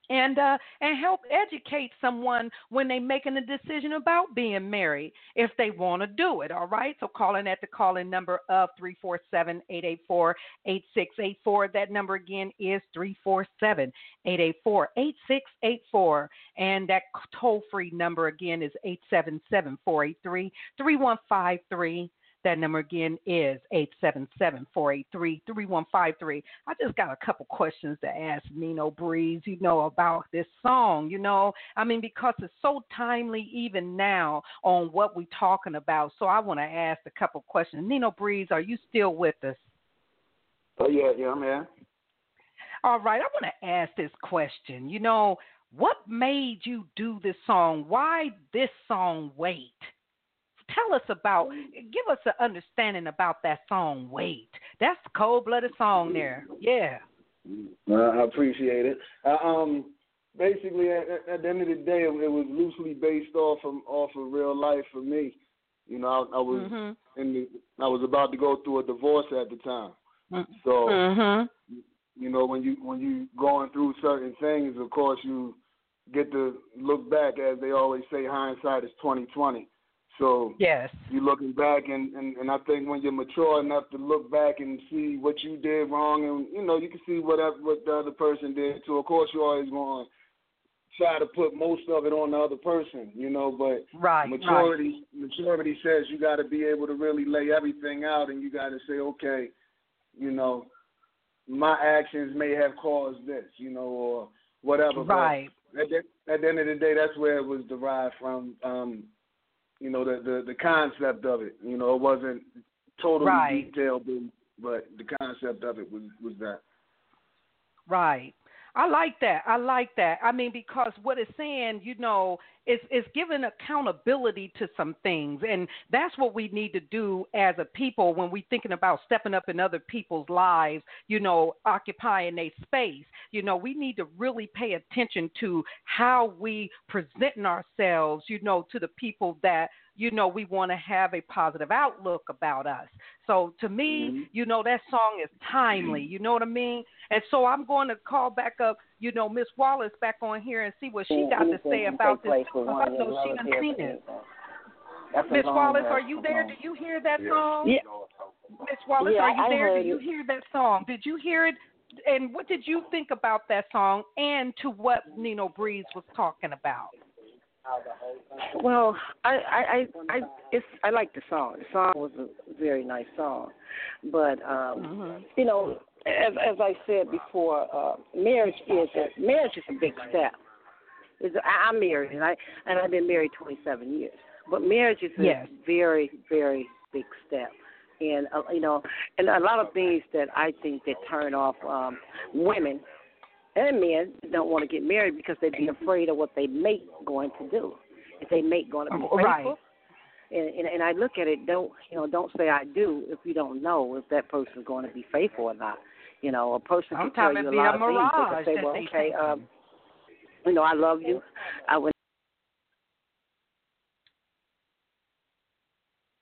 and uh, and help educate someone when they're making a decision about being married if they want to do it. All right. So calling at the calling number of 347-884-8684. That number again is 347-884-8684. And that toll free number again is 877-483-3153. That number again is 877-483-3153. I just got a couple questions to ask Nino Breeze, you know, about this song, you know. I mean, because it's so timely even now on what we're talking about. So I want to ask a couple questions. Nino Breeze, are you still with us? Oh, yeah, yeah, man. All right, I want to ask this question. You know, what made you do this song? Why this song, Wait? Tell us about, give us an understanding about that song, Wait. That's cold blooded song there. Yeah. Uh, I appreciate it. Uh, um, basically, at, at, the end of the day, it, it, was loosely based off of off of real life for me. You know, I, I was mm-hmm. in the, I was about to go through a divorce at the time. Mm-hmm. So, mm-hmm. you know, when you when you going through certain things, of course, you get to look back, as they always say, hindsight is twenty twenty. So yes, you're looking back, and, and and I think when you're mature enough to look back and see what you did wrong, and you know you can see what what the other person did too. Of course, you're always going to try to put most of it on the other person, you know. But right, maturity right. maturity says you got to be able to really lay everything out, and you got to say, okay, you know, my actions may have caused this, you know, or whatever. Right. But at the, at the end of the day, that's where it was derived from. Um, you know the the, the concept of it. You know, it wasn't totally right. detailed, but the concept of it was was that. Right. I like that. I like that. I mean, because what it's saying, you know, is is giving accountability to some things, and that's what we need to do as a people when we're thinking about stepping up in other people's lives. You know, occupying a space. You know, we need to really pay attention to how we presenting ourselves. You know, to the people that you know, we want to have a positive outlook about us. So to me, mm-hmm. you know, that song is timely. You know what I mean? And so I'm going to call back up, you know, Miss Wallace back on here and see what she got to say about this. I know she done seen it. Miss Wallace, are you there? Do you hear that song? Yeah. Miss Wallace, yeah, are you there? Do you hear that song? Did you hear it? And what did you think about that song and to what Nino Breeze was talking about? Well, I I I, I it's I like the song. The song was a very nice song, but um, mm-hmm. you know, as as I said before, uh, marriage is a marriage is a big step. Is I'm married and I and I've been married 27 years, but marriage is a yes. very very big step. And uh, you know, and a lot of things that I think that turn off um, women and men don't want to get married because they'd be afraid of what they mate going to do. If they mate going to be faithful. Right. And, and and I look at it. Don't you know? Don't say I do if you don't know if that person's going to be faithful or not. You know, a person can tell you a lot of things. They can say, well, okay, um, you know, I love you. I would.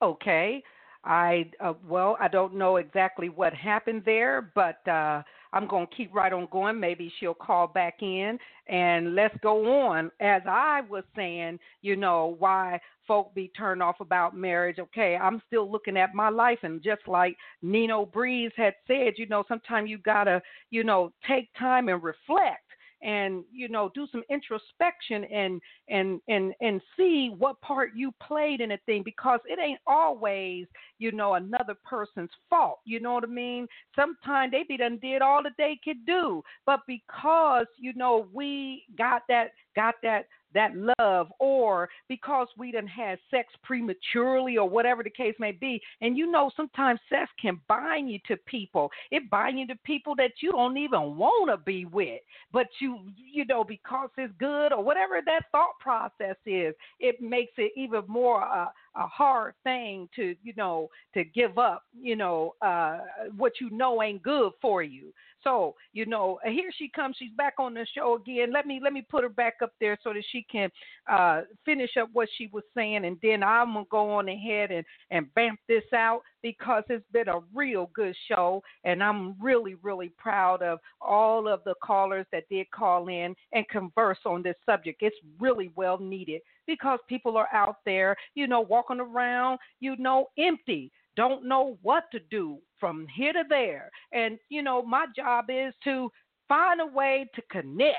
Okay. I uh, well, I don't know exactly what happened there, but uh, I'm going to keep right on going. Maybe she'll call back in and let's go on. As I was saying, you know, why folk be turned off about marriage. Okay, I'm still looking at my life, and just like Nino Breeze had said, you know, sometimes you gotta, you know, take time and reflect and you know do some introspection and and and and see what part you played in a thing because it ain't always you know another person's fault you know what i mean? Sometimes they be done did all that they could do but because you know we got that got that that love or because we didn't have sex prematurely or whatever the case may be. And you know, sometimes sex can bind you to people. It bind you to people that you don't even want to be with, but you, you know, because it's good or whatever that thought process is, it makes it even more uh, a hard thing to, you know, to give up, you know, uh, what you know ain't good for you. So, you know, here she comes. She's back on the show again. Let me let me put her back up there so that she can uh, finish up what she was saying, and then I'm gonna go on ahead and and bamp this out. Because it's been a real good show, and I'm really, really proud of all of the callers that did call in and converse on this subject. It's really well needed because people are out there, you know, walking around, you know, empty don't know what to do from here to there. And, you know, my job is to find a way to connect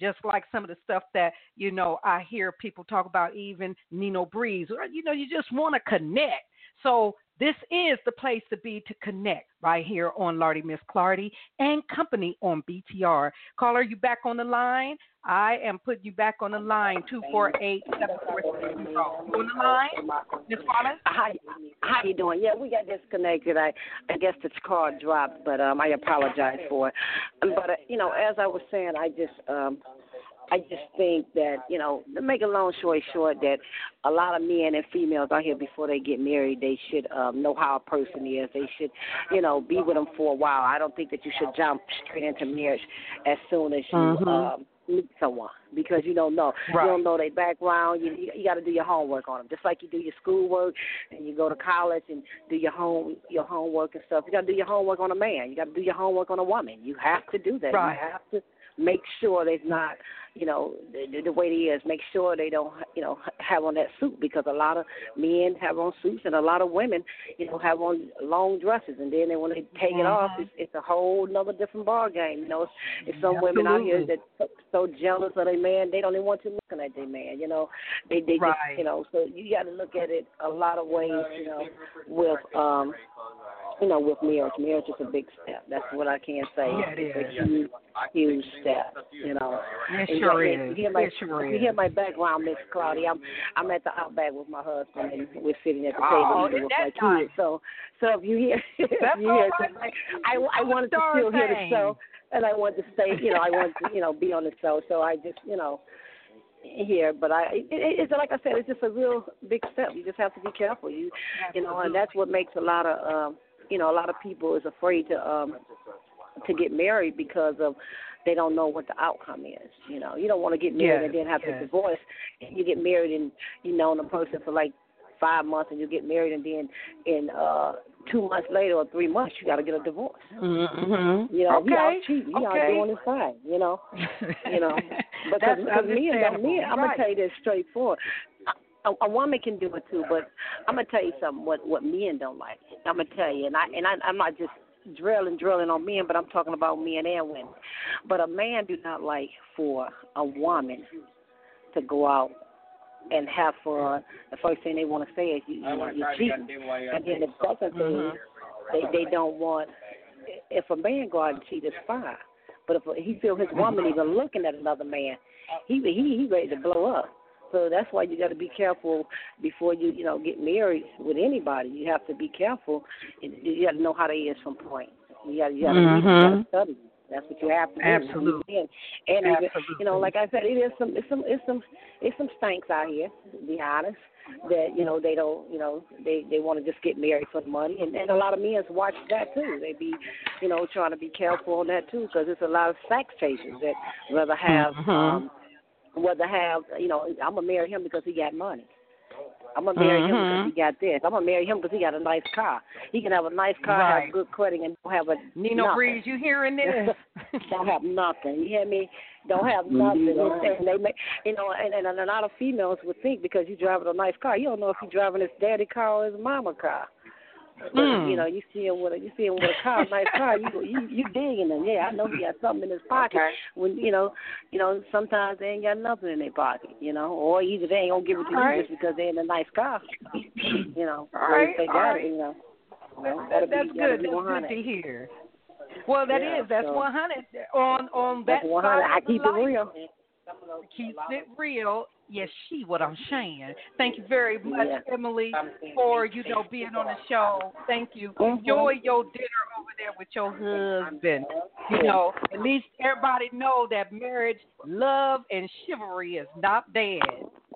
just like some of the stuff that you know I hear people talk about, even Nino Breeze, you know, you just want to connect. So this is the place to be to connect right here on Lardy Miss Clardy and Company on BTR. Caller, you back on the line? I am putting you back on the line, 248 On the line, Miss Wallace? Hi, how you doing? Yeah, we got disconnected. I I guess the call dropped, but um I apologize for it. But, uh, you know, as I was saying, I just um I just think that, you know, to make a long story short, that a lot of men and females out here before they get married, they should um, know how a person is. They should, you know, be with them for a while. I don't think that you should jump straight into marriage as soon as you Mhm. um, meet someone because you don't know. Right. You don't know their background. You you, you got to do your homework on them, just like you do your schoolwork and you go to college and do your home your homework and stuff. You got to do your homework on a man. You got to do your homework on a woman. You have to do that. Right. You have to make sure they're not, you know, the, the way they is. Make sure they don't, you know, have on that suit because a lot of men have on suits and a lot of women, you know, have on long dresses, and then they, when they take it off, Mhm. it's, it's a whole another different ball game. You know, it's, it's some women out here that so, so jealous of their man, they don't even want to looking at their man. You know, they they Right. just, you know, so you got to look at it a lot of ways. You know, with um you know, with marriage. Marriage is a big step. That's what I can say. Yeah, it it's a huge, huge step. You know. It sure you, is. You hear my, It sure you is. hear my background, Miss Claudia. I'm I'm at the outback with my husband, and we're sitting at the Oh, table with my nice? kids. So, so if you hear, <laughs> if you hear, right. I I wanted to still hear the show, and I wanted to stay. You know, I wanted to you know be on the show. So I just you know here, but I it, it, it's like I said, it's just a real big step. You just have to be careful. You you know, and that's what makes a lot of um, you know a lot of people is afraid to um to get married because of they don't know what the outcome is. You know, you don't want to get married and then have yes. to divorce. You get married and you know the person for like five months, and you get married, and then in uh two months later or three months, you got to get a divorce. Mm-hmm. You know, okay. he out cheating, he okay. out doing his thing. You know, <laughs> you know. Because don't understandable. men. I'm right. gonna tell you this straightforward. A, a woman can do it too, but I'm gonna tell you something. What what men don't like. I'm gonna tell you, and I and I, I'm not just drilling drilling on men, but I'm talking about men and women. But a man do not like for a woman to go out and have fun. The first thing they want to say is you, you know, you're cheating, and then the second thing Mhm. they they don't want. If a man go out and cheat, it's fine. But if he feel his woman even looking at another man, he he he ready to blow up. So that's why you got to be careful before you you know get married with anybody. You have to be careful. You got to know how they is from point. You got you got to Mhm. study. That's what you have to do. Absolutely. And, and even, Absolutely. you know, like I said, it is some it's some it's some it's some stinks out here. To be honest, that you know they don't you know they they want to just get married for the money, and and a lot of men watch that too. They be you know trying to be careful on that too because there's a lot of sex chasers that rather have Mhm. um rather have you know I'm gonna marry him because he got money. I'm gonna marry him Mhm. because he got this. I'm gonna marry him because he got a nice car. He can have a nice car, Right. have good credit, and don't have a Nino nothing. Breeze, you hearing <laughs> this? don't have nothing. You hear me? Don't have Mm-hmm. nothing. And they make, you know, and, and a lot of females would think because you're driving a nice car, you don't know if you're driving his daddy car or his mama car. Mm. You know, you see him with a you see him with a car, nice car. You you you digging him. Yeah, I know he got something in his pocket. When you know, you know, sometimes they ain't got nothing in their pocket. You know, or either they ain't gonna give it to All you right. just because they in a nice car. You know, All or they got right. it. You know, That- That'll be- that's good. That's 100. good to hear. Well, that is. Yeah, That's so- 100 on on that one side hundred. I of the keep it real. Keeps it real. Yes, she what I'm saying. Thank you very much, Yeah. Emily, for you know being on the show. Thank you. Mhm. Enjoy your dinner over there with your husband. You know, at least everybody know that marriage, love, and chivalry is not dead,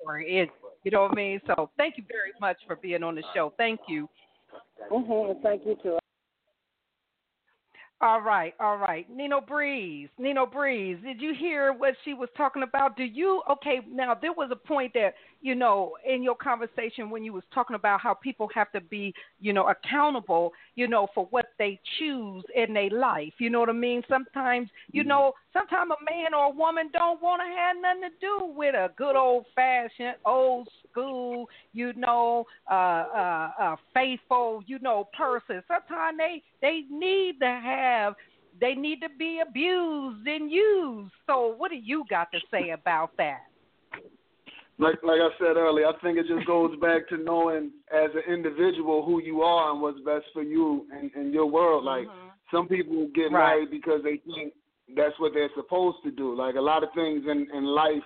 or is you know what I mean. So thank you very much for being on the show. Thank you. Mhm. Thank you too. All right, all right. Nino Breeze, Nino Breeze, did you hear what she was talking about? Do you okay, now there was a point that, you know, in your conversation when you was talking about how people have to be, you know, accountable, you know, for what they choose in their life. You know what I mean? Sometimes, you know, sometimes a man or a woman don't want to have nothing to do with a good old fashioned, old school, you know, uh uh, uh faithful, you know, person. Sometimes they they need to have have, they need to be abused and used. So, what do you got to say about that? Like like I said earlier, I think it just goes back to knowing as an individual who you are and what's best for you and, and your world. Like mm-hmm. some people get right. married because they think that's what they're supposed to do. Like a lot of things in, in life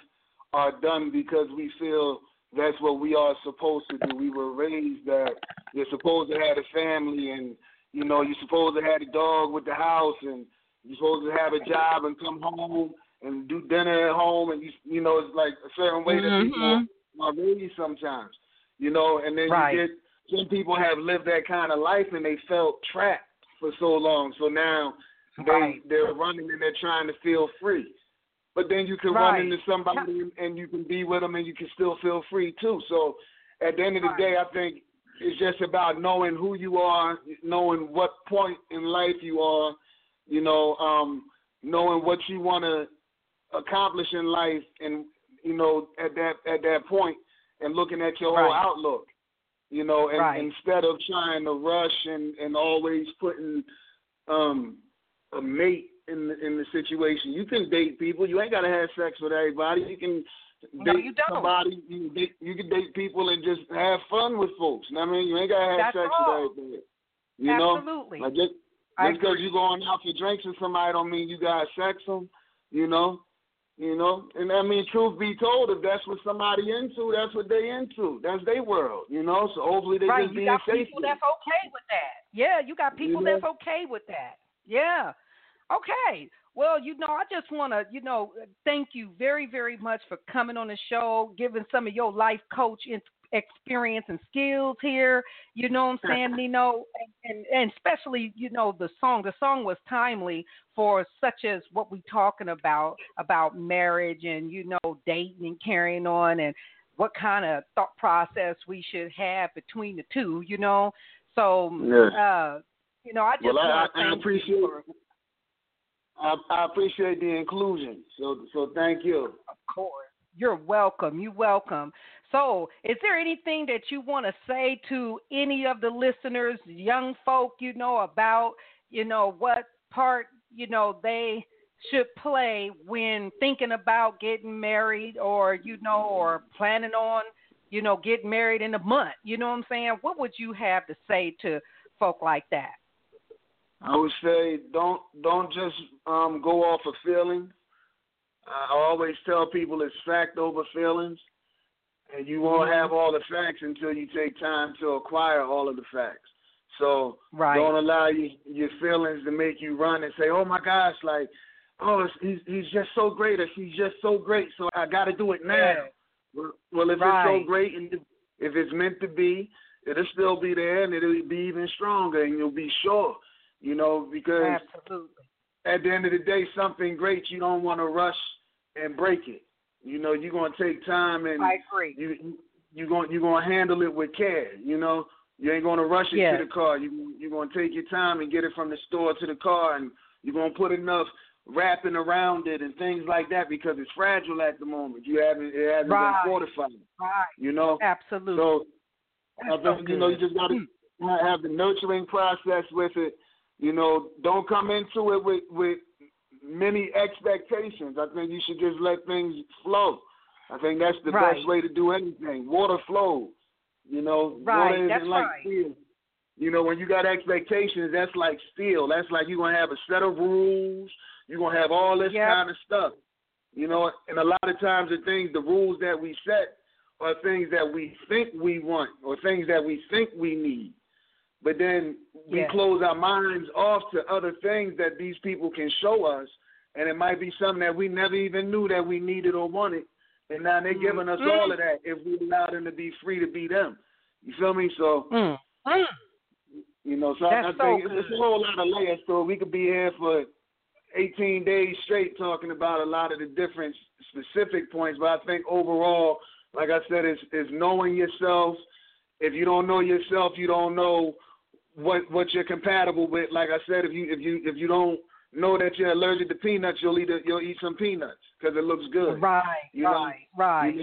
are done because we feel that's what we are supposed to do. We were raised that you're supposed to have a family and you know, you're supposed to have a dog with the house, and you're supposed to have a job and come home and do dinner at home, and you you know, it's like a certain way that mm-hmm. people are raised sometimes, you know, and then right. you get some people have lived that kind of life and they felt trapped for so long, so now they right. they're running and they're trying to feel free. But then you can right. run into somebody and you can be with them and you can still feel free too. So at the end of the day, I think it's just about knowing who you are, knowing what point in life you are, you know, um, knowing what you want to accomplish in life, and you know, at that at that point, and looking at your whole outlook, you know, and right. instead of trying to rush and and always putting um, a mate in the, in the situation. You can date people. You ain't got to have sex with everybody. You can no, date you don't. somebody. You date, you can date people and just have fun with folks. And I mean, you ain't gotta have That's sex all. with everybody. You know, Absolutely. like just just because agree. you going out for drinks with somebody don't mean you got sex them. You know, you know, and I mean, truth be told, if that's what somebody into, that's what they into. That's their world. You know, so hopefully they right, just you being got safe. people that's okay with that. Yeah, you got people You know? that's okay with that. Yeah. Okay. Well, you know, I just want to, you know, thank you very, very much for coming on the show, giving some of your life coach experience and skills here. You know what I'm saying, Nino? And, and, and especially, you know, the song. The song was timely for such as what we talking about, about marriage and, you know, dating and carrying on and what kind of thought process we should have between the two, you know? So, uh, you know, I just Well, I, I, I appreciate. for, I, I appreciate the inclusion. So, so thank you. Of course. You're welcome. You welcome. So, is there anything that you want to say to any of the listeners, young folk, you know, about, you know, what part, you know, they should play when thinking about getting married or, you know, or planning on, you know, getting married in a month? You know what I'm saying? What would you have to say to folk like that? I would say don't don't just um, go off of feelings. I always tell people it's fact over feelings, and you won't mm-hmm. have all the facts until you take time to acquire all of the facts. So Right. don't allow you, your feelings to make you run and say, "Oh my gosh, like, oh, he's he's just so great, or she's just so great, so I got to do it now." Yeah. Well, well, if Right. it's so great and if if it's meant to be, it'll still be there, and it'll be even stronger, and you'll be sure. You know, because Absolutely. at the end of the day, something great, you don't want to rush and break it. You know, you're gonna take time and I agree. you you going you're gonna handle it with care. You know, you ain't gonna rush it to the car. You you're gonna take your time and get it from the store to the car, and you're gonna put enough wrapping around it and things like that because it's fragile at the moment. You haven't it hasn't Right. been fortified. Right. You know, Absolutely. so I That's so think you know you just got to Mm. have the nurturing process with it. You know, don't come into it with with many expectations. I think you should just let things flow. I think that's the Right. best way to do anything. Water flows. You know, Right, water isn't like right. steel. You know, when you got expectations, that's like steel. That's like you're gonna have a set of rules. You're gonna have all this Yep. kind of stuff. You know, and a lot of times the things, the rules that we set are things that we think we want or things that we think we need. But then we Yes. close our minds off to other things that these people can show us, and it might be something that we never even knew that we needed or wanted. And now they're giving us Mm. all of that if we allow them to be free to be them. You feel me? So Mm. Mm. You know, so That's I, I so think it's a whole lot of layers So. We could be here for 18 days straight talking about a lot of the different specific points, but I think overall, like I said, is is knowing yourself. If you don't know yourself, you don't know what what you're compatible with. Like I said, if you if you if you don't know that you're allergic to peanuts, you'll eat a, you'll eat some peanuts because it looks good. Right, You know, right, right. You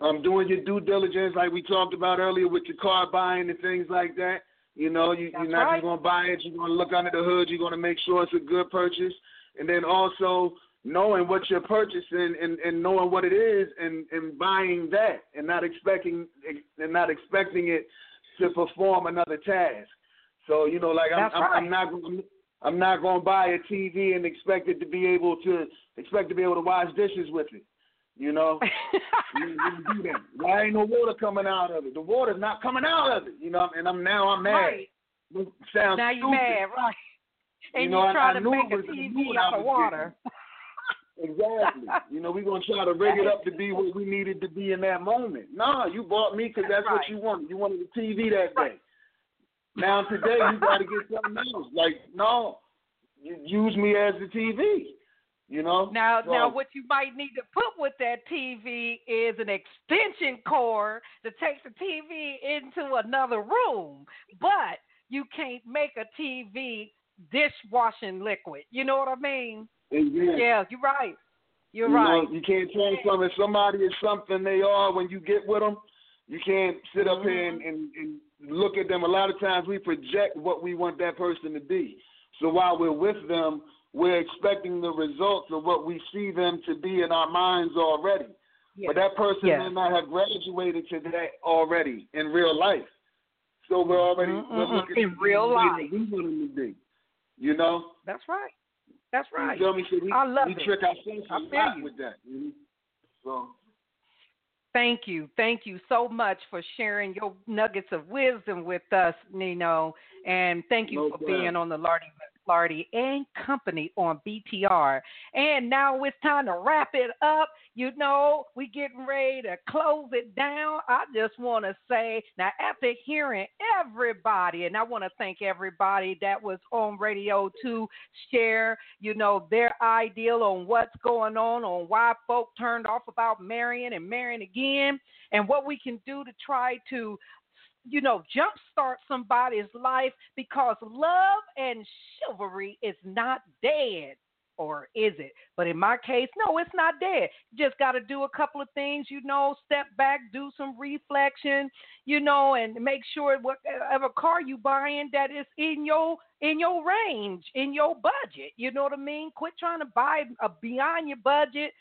know, um, doing your due diligence, like we talked about earlier, with your car buying and things like that. You know, you, That's you're not right. just gonna buy it. You're gonna look under the hood. You're gonna make sure it's a good purchase, and then also knowing what you're purchasing and, and knowing what it is, and, and buying that, and not expecting and not expecting it to perform another task. So you know, like I'm, I'm, right. I'm not gonna. I'm not gonna buy a TV and expect it to be able to expect to be able to wash dishes with it. You know, <laughs> you, you do that. Why ain't no water coming out of it? The water's not coming out of it. You know, and I'm now I'm mad. Right. It sounds Now you mad, right? And You know, you I- try I to make a TV out of water. <laughs> Exactly. you know, we're gonna try to rig it up to be what we needed to be in that moment. No, you bought me because that's Right. what you wanted. You wanted a TV that day. Right. Now today you got to get something else. Like no, you use me as the TV. You know. Now, So- now, what you might need to put with that TV is an extension cord to take the TV into another room. But you can't make a TV dishwashing liquid. You know what I mean? Exactly. Yeah, you're right. You're you right. Know, you can't change something. if somebody is something they are when you get with them. You can't sit up here and, Mm-hmm. and, and look at them. A lot of times we project what we want that person to be. So while we're with them, we're expecting the results of what we see them to be in our minds already. Yeah. But that person Yes. may not have graduated to that already in real life. So we're already we're looking In at real life. we want them to be. You know? That's right. That's right. You feel me? So we, I love we it. trick ourselves a lot you. with that. Know? So Thank you. Thank you so much for sharing your nuggets of wisdom with us, Nino. And thank you No for problem. being on the Lardy Lardy and Company on BTR. And now it's time to wrap it up. You know, we getting ready to close it down. I just want to say now after hearing everybody, and I want to thank everybody that was on radio to share, you know, their ideal on what's going on, on why folk turned off about marrying and marrying again, and what we can do to try to you know, jumpstart somebody's life because love and chivalry is not dead. Or is it? But in my case, no, it's not dead. You just got to do a couple of things, you know, step back, do some reflection, you know, and make sure whatever car you buying that is in your in your range, in your budget. You know what I mean? Quit trying to buy a beyond your budget,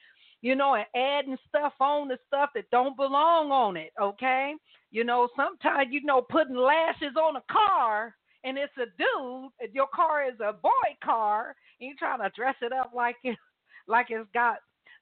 you know, and adding stuff on the stuff that don't belong on it. Okay, you know, sometimes you know putting lashes on a car and it's a dude, and your car is a boy car, and you're trying to dress it up like it <laughs> like it's got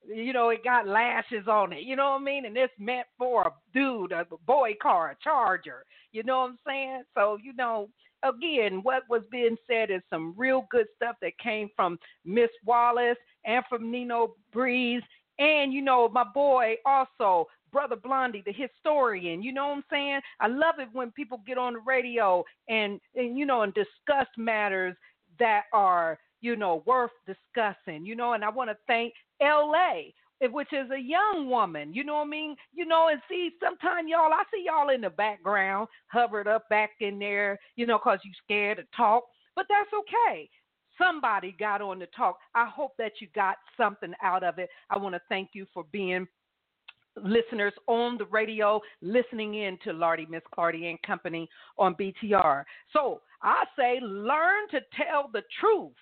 you know, it got lashes on it. You know what I mean? And it's meant for a dude, a boy car, a charger. You know what I'm saying? So, you know, again, what was being said is some real good stuff that came from Miss Wallace and from Nino Breeze. And, you know, my boy also, Brother Blondie, the historian. You know what I'm saying? I love it when people get on the radio and, and you know, and discuss matters that are, you know, worth discussing, you know, and I want to thank LA, which is a young woman, you know what I mean? You know, and see, sometimes y'all, I see y'all in the background, hovered up back in there, you know, because you scared to talk, but that's okay. Somebody got on to talk. I hope that you got something out of it. I want to thank you for being listeners on the radio listening in to Lardy, Miss Clardy and Company on BTR. So I say learn to tell the truth,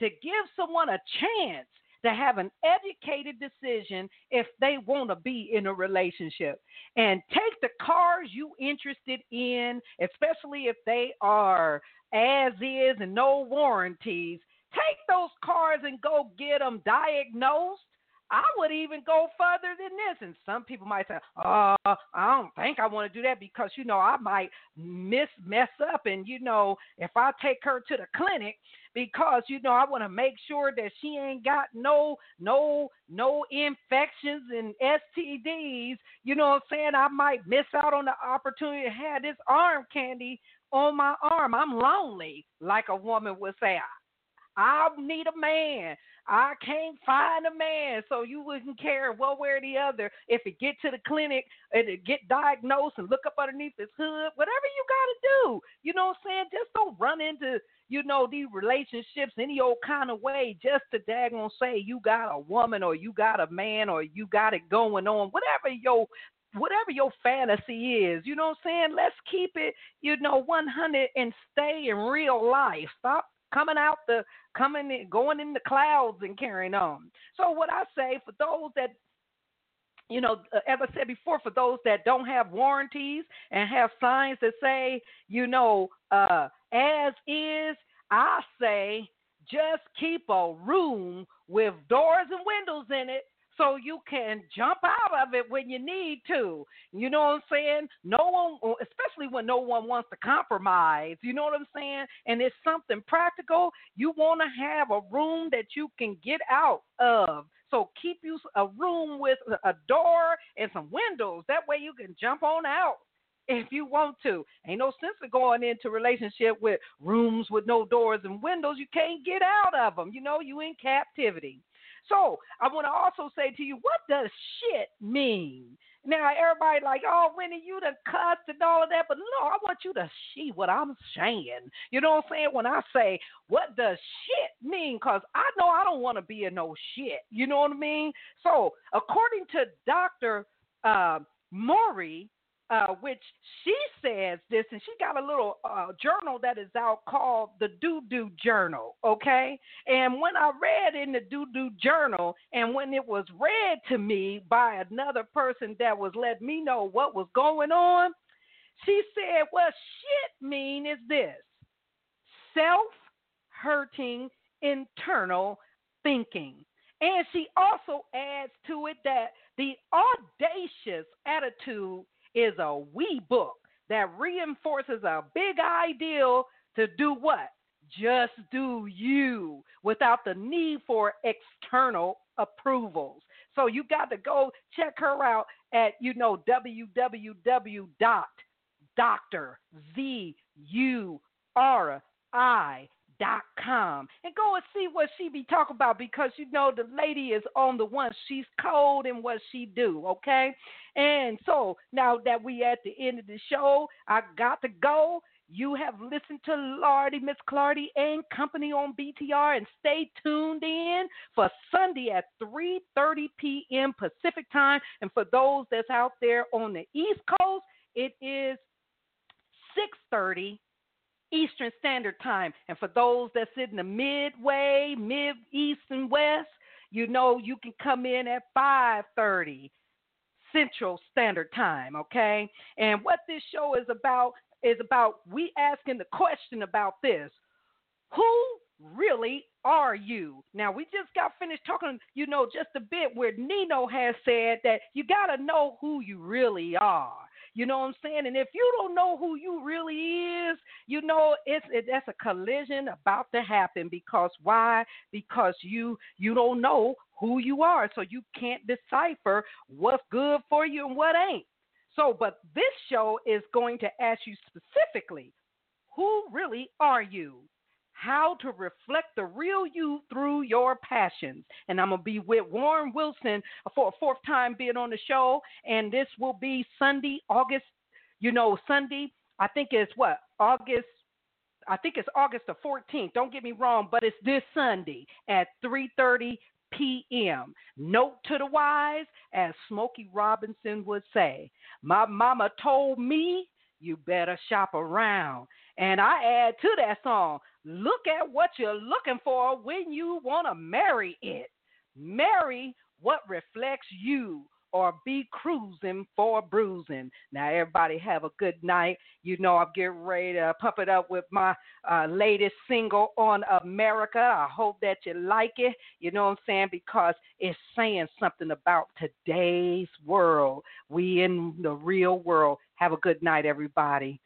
to give someone a chance to have an educated decision if they want to be in a relationship. And take the cars you interested in, especially if they are as is and no warranties. Take those cars and go get them diagnosed I would even go further than this. And some people might say, "Oh, I don't think I want to do that because you know I might miss mess up, and you know if I take her to the clinic because you know I want to make sure that she ain't got no no no infections and STDs. You know what I'm saying? I might miss out on the opportunity to have this arm candy on my arm. I'm lonely, like a woman would say. I need a man. I can't find a man, so you wouldn't care one way or the other if it get to the clinic and it get diagnosed and look up underneath his hood, whatever you gotta do. You know what I'm saying? Just don't run into, you know, these relationships any old kind of way just to daggone say you got a woman or you got a man or you got it going on. Whatever your whatever your fantasy is, you know what I'm saying? Let's keep it, you know, 100 and stay in real life. Stop coming out the coming in, going in the clouds and carrying on. So what I say for those that you know, uh, as I said before, for those that don't have warranties and have signs that say, you know, uh, as is, I say just keep a room with doors and windows in it so you can jump out of it when you need to. You know what I'm saying? No one, especially when no one wants to compromise. You know what I'm saying? And it's something practical. You want to have a room that you can get out of. So keep you a room with a door and some windows. That way you can jump on out if you want to. Ain't no sense of going into relationship with rooms with no doors and windows. You can't get out of them. You know, you in captivity. So I want to also say to you, what does shit mean? Now everybody like, oh, Winnie, you the cussed and all of that, but no, I want you to see what I'm saying. You know what I'm saying? When I say, what does shit mean? Because I know I don't want to be in no shit. You know what I mean? So according to Dr. Uh, Maury, uh, which she says this, and she got a little uh, journal that is out called the Doo Doo Journal, okay? And when I read in the Doo Doo Journal, and when it was read to me by another person that was letting me know what was going on, she said, What shit mean is this self hurting internal thinking. And she also adds to it that the audacious attitude is a wee book that reinforces a big ideal to do what? Just do you without the need for external approvals. So you got to go check her out at, you know, www.drzuri dot com and go and see what she be talking about because you know the lady is on the one she's cold in what she do okay and so now that we at the end of the show i got to go you have listened to Lardy, Miss Clardy, and company on BTR, and stay tuned in for Sunday at 3:30 p.m. Pacific time. And for those that's out there on the East Coast, it is 6:30 Eastern Standard Time. And for those that sit in the midway, mid east and west, you know you can come in at 5:30 Central Standard Time, okay? And what this show is about is about we asking the question about this. Who really are you? Now, we just got finished talking, you know, just a bit where Nino has said that you got to know who you really are. You know what I'm saying? And if you don't know who you really is, you know it's it, that's a collision about to happen because why? Because you you don't know who you are, so you can't decipher what's good for you and what ain't. So, but this show is going to ask you specifically, who really are you? How to reflect the real you through your passions. And I'm going to be with Warren Wilson for a fourth time being on the show. And this will be Sunday, August, you know, Sunday, I think it's what, August. I think it's August the 14th. Don't get me wrong, but it's this Sunday at 3:30 p.m. Note to the wise, as Smokey Robinson would say. My mama told me you better shop around. And I add to that song, look at what you're looking for when you want to marry it. Marry what reflects you or be cruising for bruising. Now, everybody have a good night. You know, I'm getting ready to pump it up with my uh, latest single on America. I hope that you like it. You know what I'm saying? Because it's saying something about today's world. We in the real world. Have a good night, everybody.